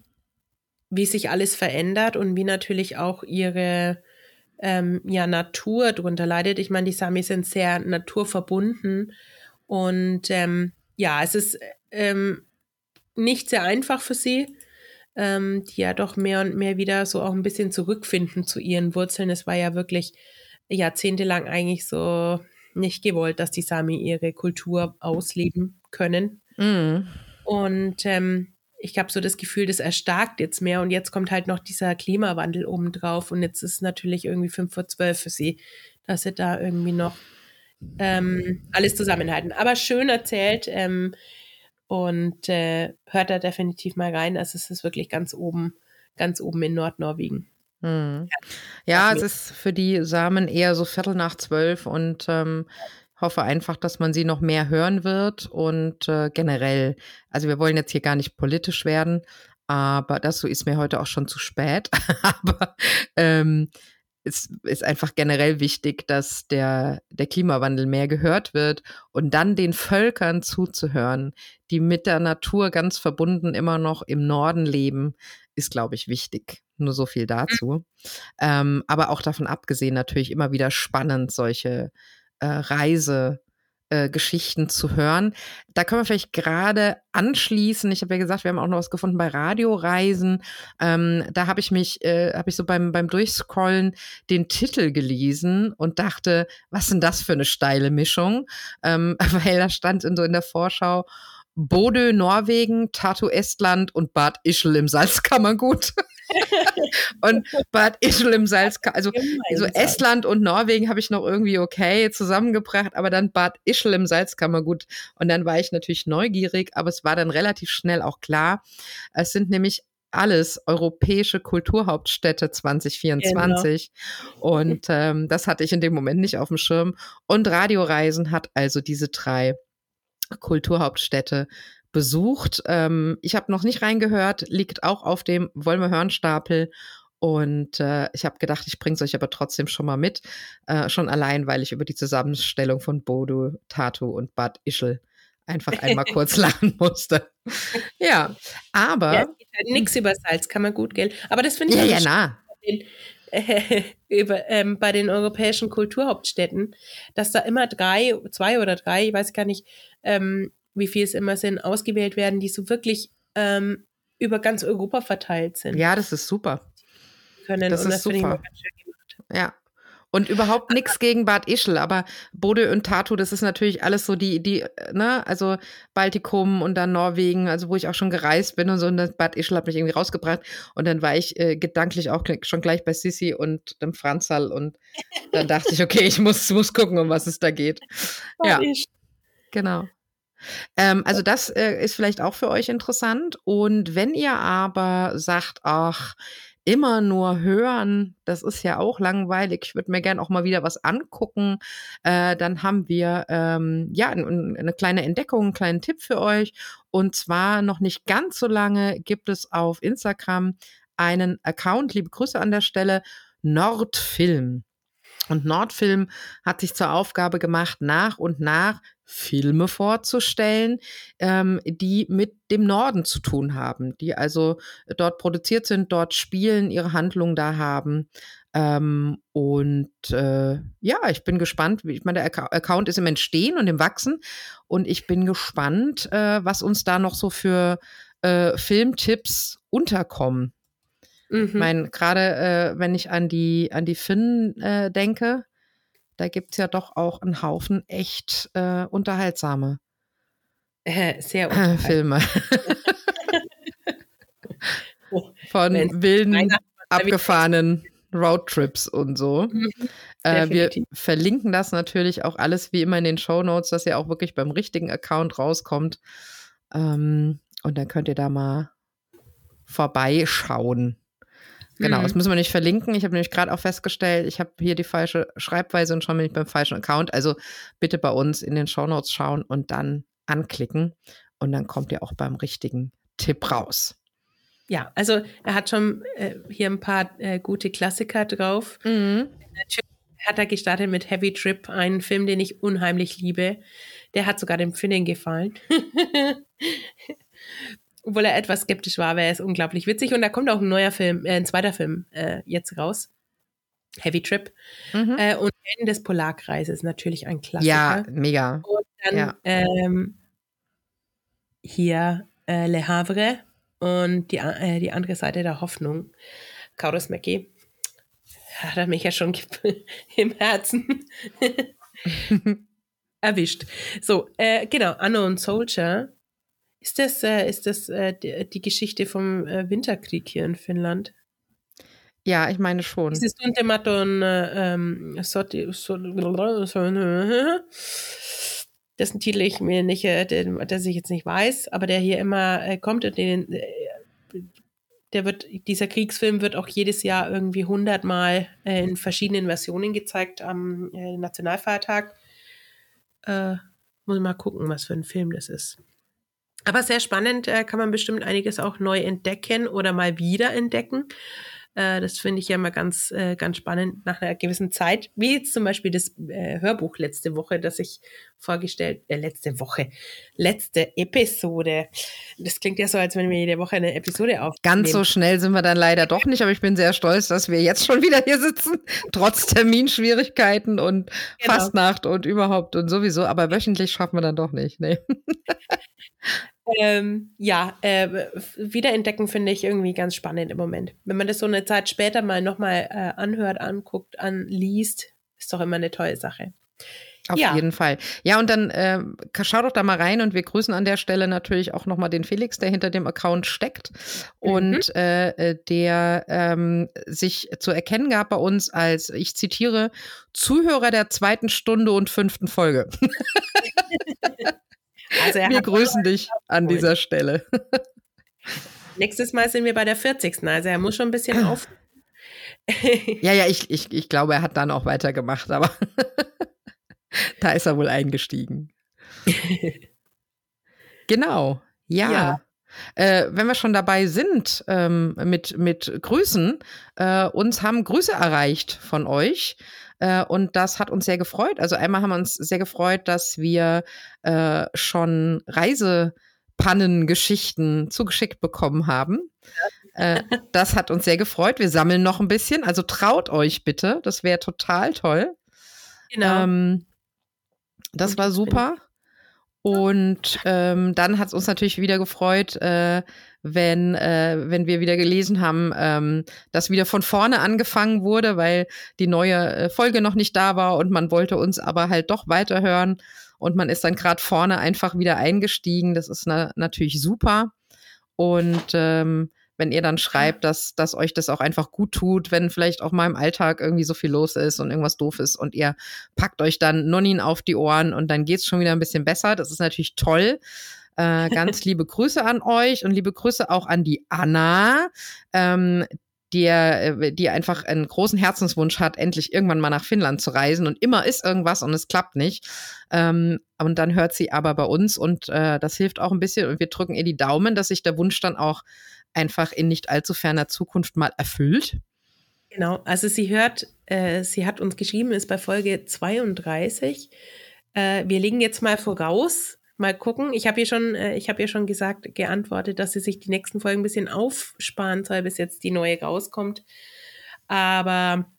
wie sich alles verändert und wie natürlich auch ihre ähm, ja, Natur darunter leidet. Ich meine, die Sami sind sehr naturverbunden und ähm, ja, es ist ähm, nicht sehr einfach für sie, ähm, die ja doch mehr und mehr wieder so auch ein bisschen zurückfinden zu ihren Wurzeln. Es war ja wirklich jahrzehntelang eigentlich so nicht gewollt, dass die Sami ihre Kultur ausleben können. Mm. Und ähm, ich habe so das Gefühl, das erstarkt jetzt mehr und jetzt kommt halt noch dieser Klimawandel obendrauf und jetzt ist natürlich irgendwie fünf vor zwölf für sie, dass sie da irgendwie noch ähm, alles zusammenhalten. Aber schön erzählt ähm, und äh, hört da definitiv mal rein. Also es ist wirklich ganz oben, ganz oben in Nordnorwegen. Hm. Ja, ja es ist für die Samen eher so Viertel nach zwölf und ähm, hoffe einfach, dass man sie noch mehr hören wird und äh, generell, also wir wollen jetzt hier gar nicht politisch werden, aber das so ist mir heute auch schon zu spät. aber ähm, es ist einfach generell wichtig, dass der, der Klimawandel mehr gehört wird und dann den Völkern zuzuhören, die mit der Natur ganz verbunden immer noch im Norden leben, ist, glaube ich, wichtig. Nur so viel dazu. Mhm. Ähm, aber auch davon abgesehen natürlich immer wieder spannend, solche äh, Reisegeschichten äh, zu hören. Da können wir vielleicht gerade anschließen. Ich habe ja gesagt, wir haben auch noch was gefunden bei Radioreisen. Ähm, da habe ich mich, äh, habe ich so beim, beim Durchscrollen den Titel gelesen und dachte, was denn das für eine steile Mischung? Ähm, weil da stand in so in der Vorschau, Bodø, Norwegen, Tartu, Estland und Bad Ischl im Salzkammergut. und Bad Ischl im Salzkammergut, also so Estland und Norwegen habe ich noch irgendwie okay zusammengebracht, aber dann Bad Ischl im Salzkammergut. Und dann war ich natürlich neugierig, aber es war dann relativ schnell auch klar, es sind nämlich alles europäische Kulturhauptstädte 2024. Genau. Und ähm, das hatte ich in dem Moment nicht auf dem Schirm. Und Radioreisen hat also diese drei Kulturhauptstädte besucht. Ähm, ich habe noch nicht reingehört, liegt auch auf dem Wollen wir hören Stapel. Und äh, ich habe gedacht, ich bringe es euch aber trotzdem schon mal mit. Äh, schon allein, weil ich über die Zusammenstellung von Bodo, Tatu und Bad Ischl einfach einmal kurz lachen musste. Ja, aber. Ja, halt nichts über Salz, kann man gut, gell? Aber das finde ich. Ja, ja, na. äh, über, ähm, bei den europäischen Kulturhauptstädten, dass da immer drei, zwei oder drei, ich weiß gar nicht, ähm, wie viel es immer sind, ausgewählt werden, die so wirklich ähm, über ganz Europa verteilt sind. Ja, das ist super. Können. Das und ist das super. Ja. Und überhaupt nichts gegen Bad Ischl, aber Bode und Tartu, das ist natürlich alles so die, die, ne, also Baltikum und dann Norwegen, also wo ich auch schon gereist bin und so, und das Bad Ischl hat mich irgendwie rausgebracht. Und dann war ich äh, gedanklich auch schon gleich bei Sissi und dem Franzal und dann dachte ich, okay, ich muss, muss gucken, um was es da geht. Ja. Genau. Ähm, also das äh, ist vielleicht auch für euch interessant. Und wenn ihr aber sagt, ach, immer nur hören, das ist ja auch langweilig. Ich würde mir gerne auch mal wieder was angucken. Äh, dann haben wir ähm, ja eine kleine Entdeckung, einen kleinen Tipp für euch. Und zwar noch nicht ganz so lange gibt es auf Instagram einen Account, liebe Grüße an der Stelle, Nordfilm. Und Nordfilm hat sich zur Aufgabe gemacht, nach und nach Filme vorzustellen, ähm, die mit dem Norden zu tun haben, die also dort produziert sind, dort spielen, ihre Handlung da haben. Ähm, und äh, ja, ich bin gespannt. Ich meine, der Account ist im Entstehen und im Wachsen. Und ich bin gespannt, äh, was uns da noch so für äh, Filmtipps unterkommen. Mhm. Ich meine, gerade äh, wenn ich an die, an die Finnen äh, denke, da gibt es ja doch auch einen Haufen echt äh, unterhaltsame äh, sehr unterhaltsam. Filme. Oh, Von wilden, abgefahrenen Roadtrips und so. Mhm, äh, wir verlinken das natürlich auch alles wie immer in den Show Notes, dass ihr auch wirklich beim richtigen Account rauskommt. Ähm, und dann könnt ihr da mal vorbeischauen. Genau, mhm. das müssen wir nicht verlinken. Ich habe nämlich gerade auch festgestellt, ich habe hier die falsche Schreibweise und schon bin ich beim falschen Account. Also bitte bei uns in den Show Notes schauen und dann anklicken. Und dann kommt ihr auch beim richtigen Tipp raus. Ja, also er hat schon äh, hier ein paar äh, gute Klassiker drauf. Mhm. Natürlich hat er gestartet mit Heavy Trip, einen Film, den ich unheimlich liebe. Der hat sogar dem Finnen gefallen. obwohl er etwas skeptisch war, wäre es unglaublich witzig. Und da kommt auch ein neuer Film, äh, ein zweiter Film äh, jetzt raus. Heavy Trip. Mhm. Äh, und Ende des Polarkreises natürlich ein Klassiker. Ja, mega. Und dann ja. ähm, hier äh, Le Havre und die, äh, die andere Seite der Hoffnung. Kauris Mackie. Hat er mich ja schon im Herzen erwischt. So, äh, genau, Unknown Soldier ist das, äh, ist das äh, die, die, Geschichte vom äh, Winterkrieg hier in Finnland? Ja, ich meine schon. Dieses Tuntematon äh, ähm, Sotti, ist ein Titel, ich mir nicht, äh, den, dass ich jetzt nicht weiß, aber der hier immer äh, kommt und den, äh, der wird, dieser Kriegsfilm wird auch jedes Jahr irgendwie hundertmal in verschiedenen Versionen gezeigt am Nationalfeiertag. Muss mal gucken, was für ein Film das ist. Aber sehr spannend, äh, kann man bestimmt einiges auch neu entdecken oder mal wieder entdecken. Äh, das finde ich ja immer ganz, äh, ganz spannend nach einer gewissen Zeit. Wie jetzt zum Beispiel das äh, Hörbuch letzte Woche, das ich vorgestellt, äh, letzte Woche, letzte Episode. Das klingt ja so, als wenn wir jede Woche eine Episode aufnehmen. Ganz so schnell sind wir dann leider doch nicht, aber ich bin sehr stolz, dass wir jetzt schon wieder hier sitzen, trotz Terminschwierigkeiten und genau. Fastnacht und überhaupt und sowieso. Aber wöchentlich schaffen wir dann doch nicht. Nee. Ähm, ja, äh, wiederentdecken finde ich irgendwie ganz spannend im Moment. Wenn man das so eine Zeit später mal nochmal äh, anhört, anguckt, anliest, ist doch immer eine tolle Sache. Auf ja. jeden Fall. Ja, und dann äh, schau doch da mal rein und wir grüßen an der Stelle natürlich auch nochmal den Felix, der hinter dem Account steckt und mhm. äh, äh der ähm, sich zu erkennen gab bei uns als, ich zitiere, Zuhörer der zweiten Stunde und fünften Folge. Also wir grüßen dich an dieser Stelle. Nächstes Mal sind wir bei der 40. Also er muss schon ein bisschen auf. ja, ja, ich, ich, ich glaube, er hat dann auch weitergemacht, aber da ist er wohl eingestiegen. genau, ja. ja. Äh, wenn wir schon dabei sind ähm, mit, mit Grüßen, äh, uns haben Grüße erreicht von euch. Äh, und das hat uns sehr gefreut. Also einmal haben wir uns sehr gefreut, dass wir äh, schon Reisepannengeschichten zugeschickt bekommen haben. Äh, das hat uns sehr gefreut. Wir sammeln noch ein bisschen. Also traut euch bitte. Das wäre total toll. Genau. Ähm, das war super. Und ähm, dann hat es uns natürlich wieder gefreut, äh, wenn, äh, wenn wir wieder gelesen haben, ähm, dass wieder von vorne angefangen wurde, weil die neue äh, Folge noch nicht da war und man wollte uns aber halt doch weiterhören und man ist dann gerade vorne einfach wieder eingestiegen. Das ist na natürlich super. Und ähm, wenn ihr dann schreibt, dass, dass euch das auch einfach gut tut, wenn vielleicht auch mal im Alltag irgendwie so viel los ist und irgendwas doof ist und ihr packt euch dann Nonin auf die Ohren und dann geht's schon wieder ein bisschen besser. Das ist natürlich toll. Äh, ganz liebe Grüße an euch und liebe Grüße auch an die Anna, ähm, die, äh, die einfach einen großen Herzenswunsch hat, endlich irgendwann mal nach Finnland zu reisen. Und immer ist irgendwas und es klappt nicht. Ähm, und dann hört sie aber bei uns und äh, das hilft auch ein bisschen. Und wir drücken ihr die Daumen, dass sich der Wunsch dann auch einfach in nicht allzu ferner Zukunft mal erfüllt. Genau, also sie hört, äh, sie hat uns geschrieben, ist bei Folge 32. Äh, wir legen jetzt mal voraus, mal gucken. Ich habe ihr schon, äh, ich habe ihr schon gesagt, geantwortet, dass sie sich die nächsten Folgen ein bisschen aufsparen soll, bis jetzt die neue rauskommt. Aber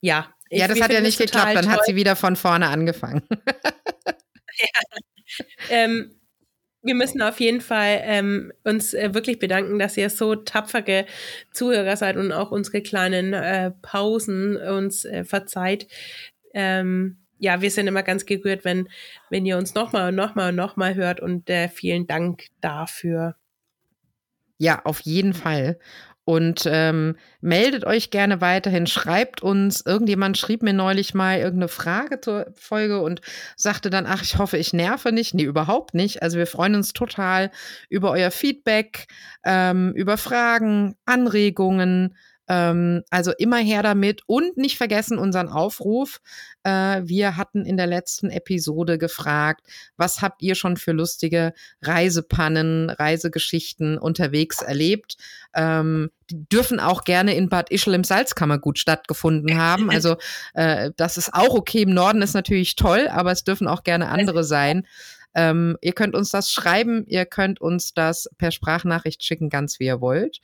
ja. Ich, ja, das hat ja nicht geklappt. Dann toll. hat sie wieder von vorne angefangen. ja. Ähm, wir müssen auf jeden Fall ähm, uns äh, wirklich bedanken, dass ihr so tapfere Zuhörer seid und auch unsere kleinen äh, Pausen uns äh, verzeiht. Ähm, ja, wir sind immer ganz gerührt, wenn, wenn ihr uns nochmal und nochmal und nochmal hört und äh, vielen Dank dafür. Ja, auf jeden Fall. Und ähm, meldet euch gerne weiterhin, schreibt uns. Irgendjemand schrieb mir neulich mal irgendeine Frage zur Folge und sagte dann, ach, ich hoffe, ich nerve nicht. Nee, überhaupt nicht. Also wir freuen uns total über euer Feedback, ähm, über Fragen, Anregungen. Ähm, also immer her damit und nicht vergessen unseren Aufruf. Äh, wir hatten in der letzten Episode gefragt, was habt ihr schon für lustige Reisepannen, Reisegeschichten unterwegs erlebt? Ähm, die dürfen auch gerne in Bad Ischl im Salzkammergut stattgefunden haben. Also äh, das ist auch okay. Im Norden ist natürlich toll, aber es dürfen auch gerne andere sein. Ähm, ihr könnt uns das schreiben, ihr könnt uns das per Sprachnachricht schicken, ganz wie ihr wollt.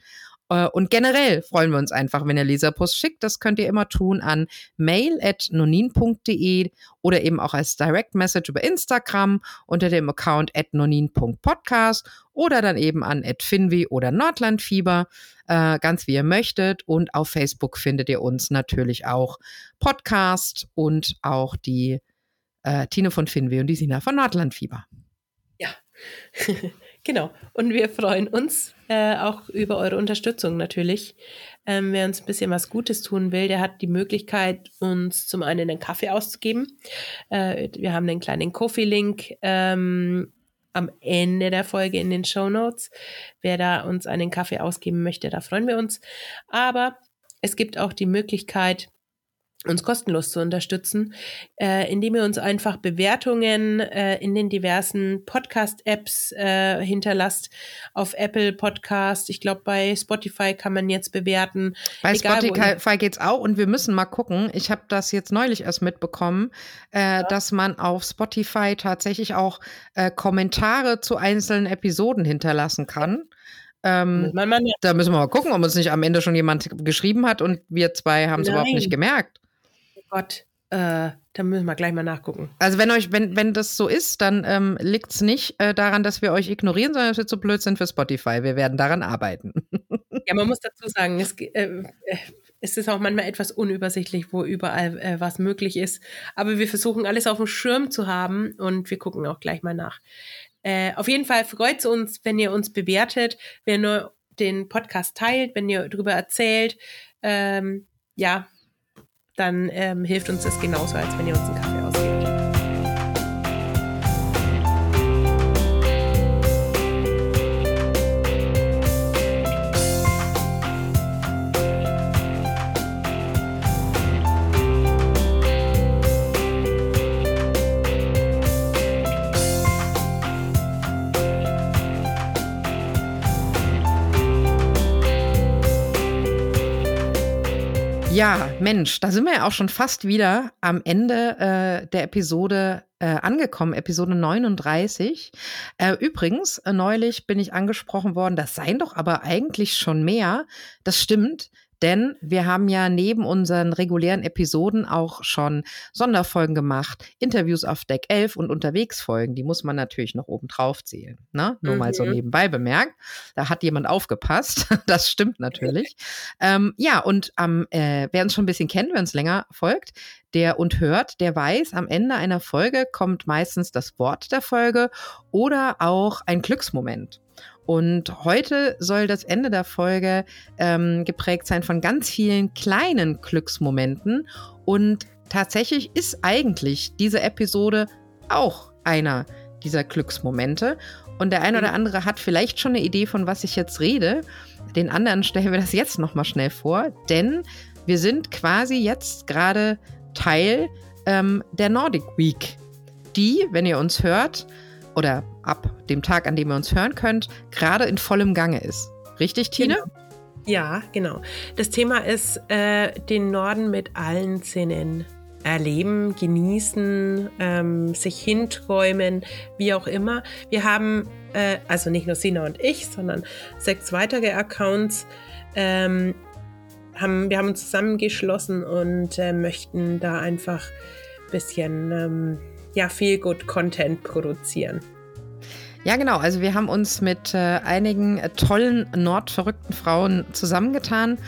Äh, und generell freuen wir uns einfach, wenn ihr Leserpost schickt. Das könnt ihr immer tun an mail.nonin.de oder eben auch als Direct Message über Instagram unter dem Account at nonin.podcast oder dann eben an finvi oder Nordlandfieber, äh, ganz wie ihr möchtet. Und auf Facebook findet ihr uns natürlich auch Podcast und auch die äh, Tine von Finvi und die Sina von Nordlandfieber. Ja. Genau. Und wir freuen uns äh, auch über eure Unterstützung natürlich. Ähm, wer uns ein bisschen was Gutes tun will, der hat die Möglichkeit, uns zum einen einen Kaffee auszugeben. Äh, wir haben einen kleinen Kofi-Link ähm, am Ende der Folge in den Show Notes. Wer da uns einen Kaffee ausgeben möchte, da freuen wir uns. Aber es gibt auch die Möglichkeit, uns kostenlos zu unterstützen, äh, indem ihr uns einfach Bewertungen äh, in den diversen Podcast-Apps äh, hinterlasst. Auf Apple Podcast, ich glaube bei Spotify kann man jetzt bewerten. Bei Egal, Spotify geht's auch und wir müssen mal gucken. Ich habe das jetzt neulich erst mitbekommen, äh, ja. dass man auf Spotify tatsächlich auch äh, Kommentare zu einzelnen Episoden hinterlassen kann. Ähm, da müssen wir mal gucken, ob uns nicht am Ende schon jemand geschrieben hat und wir zwei haben es überhaupt nicht gemerkt. Gott, äh, da müssen wir gleich mal nachgucken. Also wenn euch, wenn, wenn das so ist, dann ähm, liegt es nicht äh, daran, dass wir euch ignorieren, sondern dass wir zu blöd sind für Spotify. Wir werden daran arbeiten. ja, man muss dazu sagen, es, äh, es ist auch manchmal etwas unübersichtlich, wo überall äh, was möglich ist. Aber wir versuchen alles auf dem Schirm zu haben und wir gucken auch gleich mal nach. Äh, auf jeden Fall freut es uns, wenn ihr uns bewertet, wenn ihr den Podcast teilt, wenn ihr darüber erzählt. Ähm, ja, dann ähm, hilft uns das genauso, als wenn ihr uns einen Kaffee Ja, Mensch, da sind wir ja auch schon fast wieder am Ende äh, der Episode äh, angekommen, Episode 39. Äh, übrigens, äh, neulich bin ich angesprochen worden, das seien doch aber eigentlich schon mehr. Das stimmt. Denn wir haben ja neben unseren regulären Episoden auch schon Sonderfolgen gemacht, Interviews auf Deck 11 und Unterwegsfolgen. Die muss man natürlich noch oben drauf zählen. Ne? Nur mhm. mal so mhm. nebenbei bemerkt. Da hat jemand aufgepasst. das stimmt natürlich. ähm, ja, und ähm, äh, wer uns schon ein bisschen kennt, wer uns länger folgt, der und hört, der weiß, am Ende einer Folge kommt meistens das Wort der Folge oder auch ein Glücksmoment. Und heute soll das Ende der Folge ähm, geprägt sein von ganz vielen kleinen Glücksmomenten. Und tatsächlich ist eigentlich diese Episode auch einer dieser Glücksmomente. Und der eine oder mhm. andere hat vielleicht schon eine Idee, von was ich jetzt rede. Den anderen stellen wir das jetzt nochmal schnell vor, denn wir sind quasi jetzt gerade Teil ähm, der Nordic Week, die, wenn ihr uns hört, oder ab dem Tag, an dem ihr uns hören könnt, gerade in vollem Gange ist. Richtig, Tine? Genau. Ja, genau. Das Thema ist äh, den Norden mit allen Sinnen erleben, genießen, ähm, sich hinträumen, wie auch immer. Wir haben, äh, also nicht nur Sina und ich, sondern sechs weitere Accounts, ähm, haben, wir haben uns zusammengeschlossen und äh, möchten da einfach ein bisschen ähm, ja, viel gut Content produzieren. Ja, genau. Also wir haben uns mit äh, einigen äh, tollen nordverrückten Frauen zusammengetan.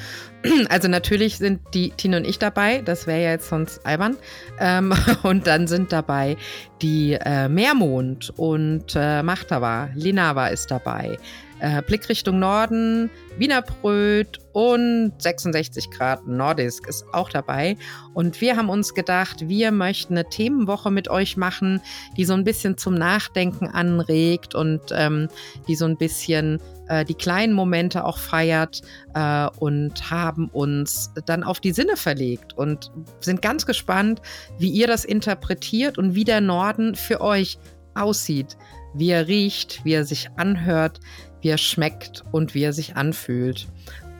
Also natürlich sind die Tine und ich dabei, das wäre ja jetzt sonst albern. Ähm, und dann sind dabei die äh, Meermond und äh, Machtava, Linava ist dabei äh, Blick Richtung Norden, Wiener Bröt und 66 Grad Nordisk ist auch dabei. Und wir haben uns gedacht, wir möchten eine Themenwoche mit euch machen, die so ein bisschen zum Nachdenken anregt und ähm, die so ein bisschen äh, die kleinen Momente auch feiert äh, und haben uns dann auf die Sinne verlegt und sind ganz gespannt, wie ihr das interpretiert und wie der Norden für euch aussieht, wie er riecht, wie er sich anhört, wie er schmeckt und wie er sich anfühlt.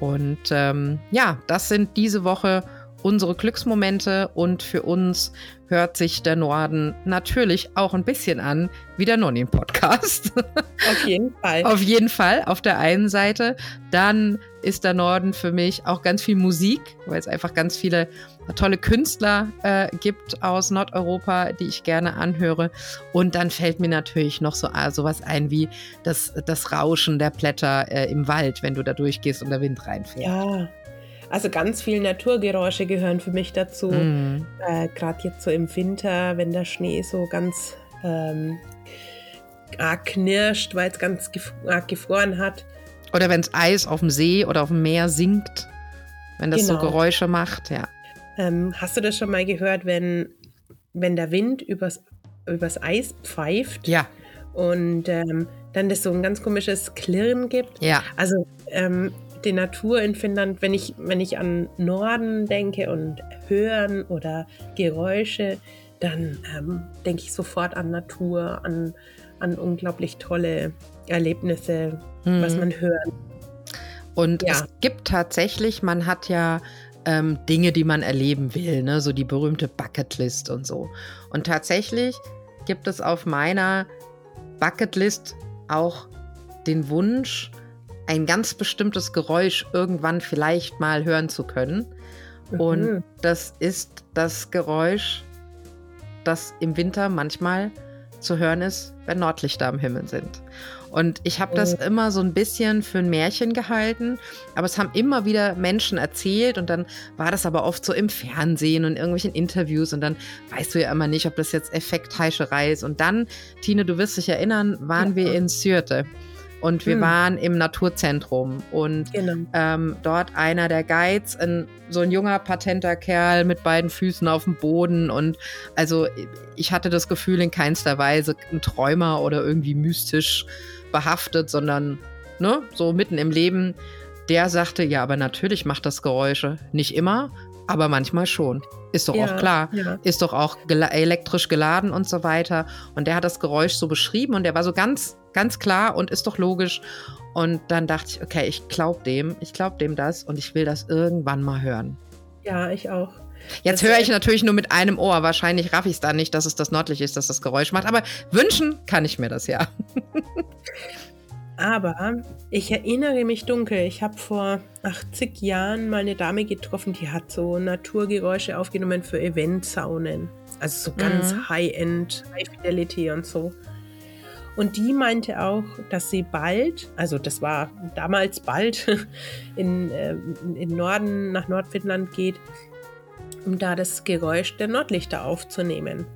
Und ähm, ja, das sind diese Woche unsere Glücksmomente und für uns hört sich der Norden natürlich auch ein bisschen an wie der Nonin-Podcast. Auf jeden Fall. auf jeden Fall, auf der einen Seite. Dann ist der Norden für mich auch ganz viel Musik, weil es einfach ganz viele tolle Künstler äh, gibt aus Nordeuropa, die ich gerne anhöre. Und dann fällt mir natürlich noch so äh, sowas ein wie das, das Rauschen der Blätter äh, im Wald, wenn du da durchgehst und der Wind reinfährt. Ja, also ganz viele Naturgeräusche gehören für mich dazu. Mhm. Äh, Gerade jetzt so im Winter, wenn der Schnee so ganz ähm, arg knirscht, weil es ganz gef arg gefroren hat. Oder wenn es Eis auf dem See oder auf dem Meer sinkt, wenn das genau. so Geräusche macht, ja. Ähm, hast du das schon mal gehört, wenn, wenn der Wind übers, übers Eis pfeift? Ja. Und ähm, dann das so ein ganz komisches Klirren gibt. Ja. Also ähm, die Natur in Finnland, wenn ich, wenn ich an Norden denke und Hören oder Geräusche, dann ähm, denke ich sofort an Natur, an, an unglaublich tolle Erlebnisse, hm. was man hört. Und ja. es gibt tatsächlich, man hat ja ähm, Dinge, die man erleben will, ne? so die berühmte Bucketlist und so. Und tatsächlich gibt es auf meiner Bucketlist auch den Wunsch, ein ganz bestimmtes Geräusch irgendwann vielleicht mal hören zu können. Mhm. Und das ist das Geräusch, das im Winter manchmal zu hören ist, wenn Nordlichter am Himmel sind. Und ich habe das oh. immer so ein bisschen für ein Märchen gehalten, aber es haben immer wieder Menschen erzählt und dann war das aber oft so im Fernsehen und irgendwelchen Interviews und dann weißt du ja immer nicht, ob das jetzt Effektheischerei ist. Und dann, Tine, du wirst dich erinnern, waren ja. wir in Syrte und wir hm. waren im Naturzentrum und genau. ähm, dort einer der Guides, ein, so ein junger patenter Kerl mit beiden Füßen auf dem Boden und also ich hatte das Gefühl in keinster Weise ein Träumer oder irgendwie mystisch behaftet, sondern ne, so mitten im Leben. Der sagte, ja, aber natürlich macht das Geräusche. Nicht immer, aber manchmal schon. Ist doch ja, auch klar. Ja. Ist doch auch gel elektrisch geladen und so weiter. Und der hat das Geräusch so beschrieben und der war so ganz, ganz klar und ist doch logisch. Und dann dachte ich, okay, ich glaube dem, ich glaube dem das und ich will das irgendwann mal hören. Ja, ich auch. Jetzt höre ich natürlich nur mit einem Ohr. Wahrscheinlich raff ich es dann nicht, dass es das nördlich ist, dass das Geräusch macht. Aber wünschen kann ich mir das ja. Aber ich erinnere mich dunkel, ich habe vor 80 Jahren mal eine Dame getroffen, die hat so Naturgeräusche aufgenommen für Eventsaunen. Also so ganz mhm. High-End, High Fidelity und so. Und die meinte auch, dass sie bald, also das war damals bald, in, äh, in Norden, nach Nordfinnland geht, um da das Geräusch der Nordlichter aufzunehmen.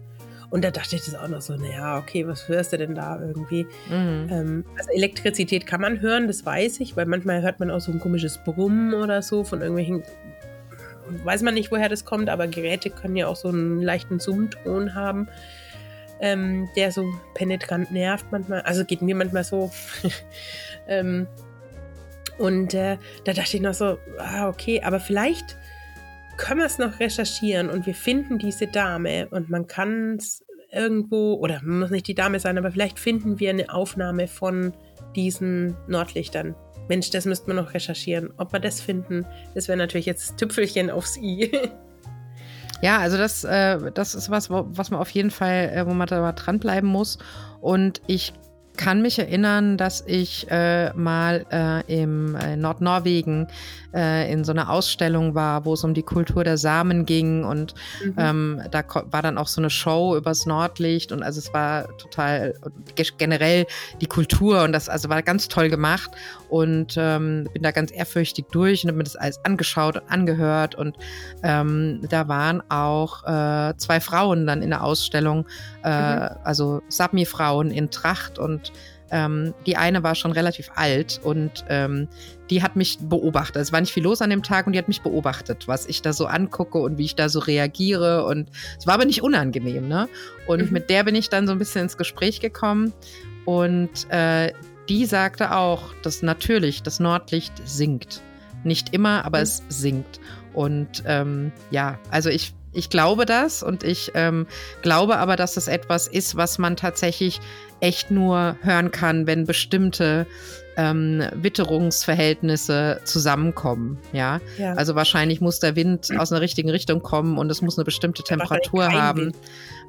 Und da dachte ich das auch noch so, naja, okay, was hörst du denn da irgendwie? Mhm. Ähm, also Elektrizität kann man hören, das weiß ich, weil manchmal hört man auch so ein komisches Brummen oder so von irgendwelchen, weiß man nicht, woher das kommt, aber Geräte können ja auch so einen leichten Summton haben ähm, der so penetrant nervt manchmal. Also geht mir manchmal so. ähm, und äh, da dachte ich noch so, ah, okay, aber vielleicht können wir es noch recherchieren und wir finden diese Dame und man kann es irgendwo, oder muss nicht die Dame sein, aber vielleicht finden wir eine Aufnahme von diesen Nordlichtern. Mensch, das müsste man noch recherchieren. Ob wir das finden, das wäre natürlich jetzt Tüpfelchen aufs I. Ja, also das, äh, das ist was, was man auf jeden Fall, äh, wo man da dranbleiben muss. Und ich kann mich erinnern, dass ich äh, mal äh, im äh, Nordnorwegen äh, in so einer Ausstellung war, wo es um die Kultur der Samen ging und mhm. ähm, da war dann auch so eine Show übers Nordlicht und also es war total generell die Kultur und das also war ganz toll gemacht und ähm, bin da ganz ehrfürchtig durch und habe mir das alles angeschaut und angehört und ähm, da waren auch äh, zwei Frauen dann in der Ausstellung, äh, mhm. also Sapmi-Frauen in Tracht und ähm, die eine war schon relativ alt und ähm, die hat mich beobachtet. Es war nicht viel los an dem Tag und die hat mich beobachtet, was ich da so angucke und wie ich da so reagiere. Und es war aber nicht unangenehm, ne? Und mhm. mit der bin ich dann so ein bisschen ins Gespräch gekommen und äh, die sagte auch, dass natürlich das Nordlicht sinkt. Nicht immer, aber mhm. es sinkt. Und ähm, ja, also ich ich glaube das und ich ähm, glaube aber, dass es etwas ist, was man tatsächlich echt nur hören kann, wenn bestimmte ähm, Witterungsverhältnisse zusammenkommen. Ja? ja? also wahrscheinlich muss der Wind aus einer richtigen Richtung kommen und es muss eine bestimmte Temperatur haben. Wind.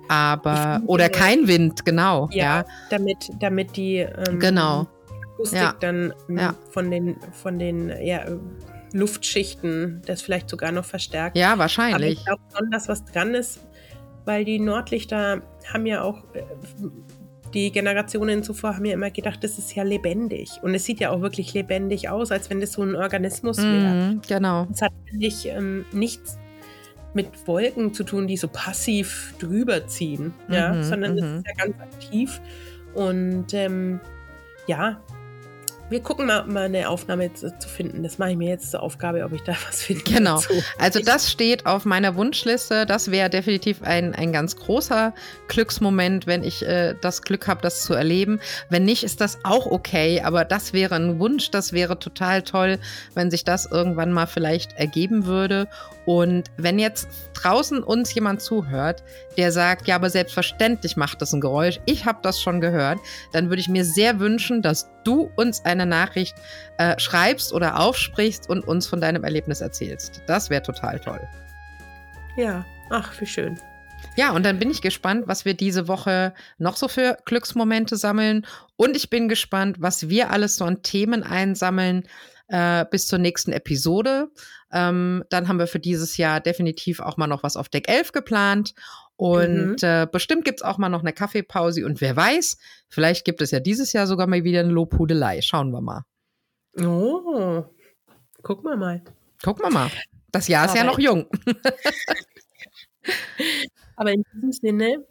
Aber oder kein Wind, genau. Ja, ja. damit damit die ähm, genau. Akustik ja. dann ja. von den von den ja, Luftschichten das vielleicht sogar noch verstärkt. Ja, wahrscheinlich. Aber ich glaube schon, dass was dran ist, weil die Nordlichter haben ja auch äh, die Generationen zuvor haben ja immer gedacht, das ist ja lebendig. Und es sieht ja auch wirklich lebendig aus, als wenn das so ein Organismus wäre. Mm, genau. Es hat eigentlich ähm, nichts mit Wolken zu tun, die so passiv drüber ziehen, mm ja, mhm, sondern es mhm. ist ja ganz aktiv. Und ähm, ja, wir gucken mal, mal eine Aufnahme zu, zu, finden. Das mache ich mir jetzt zur Aufgabe, ob ich da was finde. Genau. Dazu. Also das steht auf meiner Wunschliste. Das wäre definitiv ein, ein ganz großer Glücksmoment, wenn ich äh, das Glück habe, das zu erleben. Wenn nicht, ist das auch okay. Aber das wäre ein Wunsch. Das wäre total toll, wenn sich das irgendwann mal vielleicht ergeben würde. Und wenn jetzt draußen uns jemand zuhört, der sagt, ja, aber selbstverständlich macht das ein Geräusch, ich habe das schon gehört, dann würde ich mir sehr wünschen, dass du uns eine Nachricht äh, schreibst oder aufsprichst und uns von deinem Erlebnis erzählst. Das wäre total toll. Ja, ach, wie schön. Ja, und dann bin ich gespannt, was wir diese Woche noch so für Glücksmomente sammeln. Und ich bin gespannt, was wir alles so an Themen einsammeln, äh, bis zur nächsten Episode. Ähm, dann haben wir für dieses Jahr definitiv auch mal noch was auf Deck 11 geplant. Und mhm. äh, bestimmt gibt's auch mal noch eine Kaffeepause. Und wer weiß, vielleicht gibt es ja dieses Jahr sogar mal wieder eine Lobhudelei. Schauen wir mal. Oh, gucken wir mal. Gucken wir mal. Das Jahr ist Aber ja noch jung. Aber in diesem Sinne,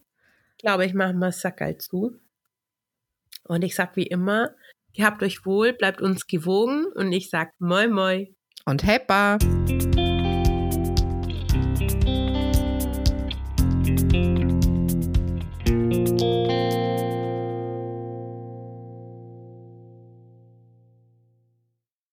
glaube ich, machen wir Sackerl zu. Und ich sag wie immer, Gehabt euch wohl, bleibt uns gewogen und ich sag moi moi. Und heppa.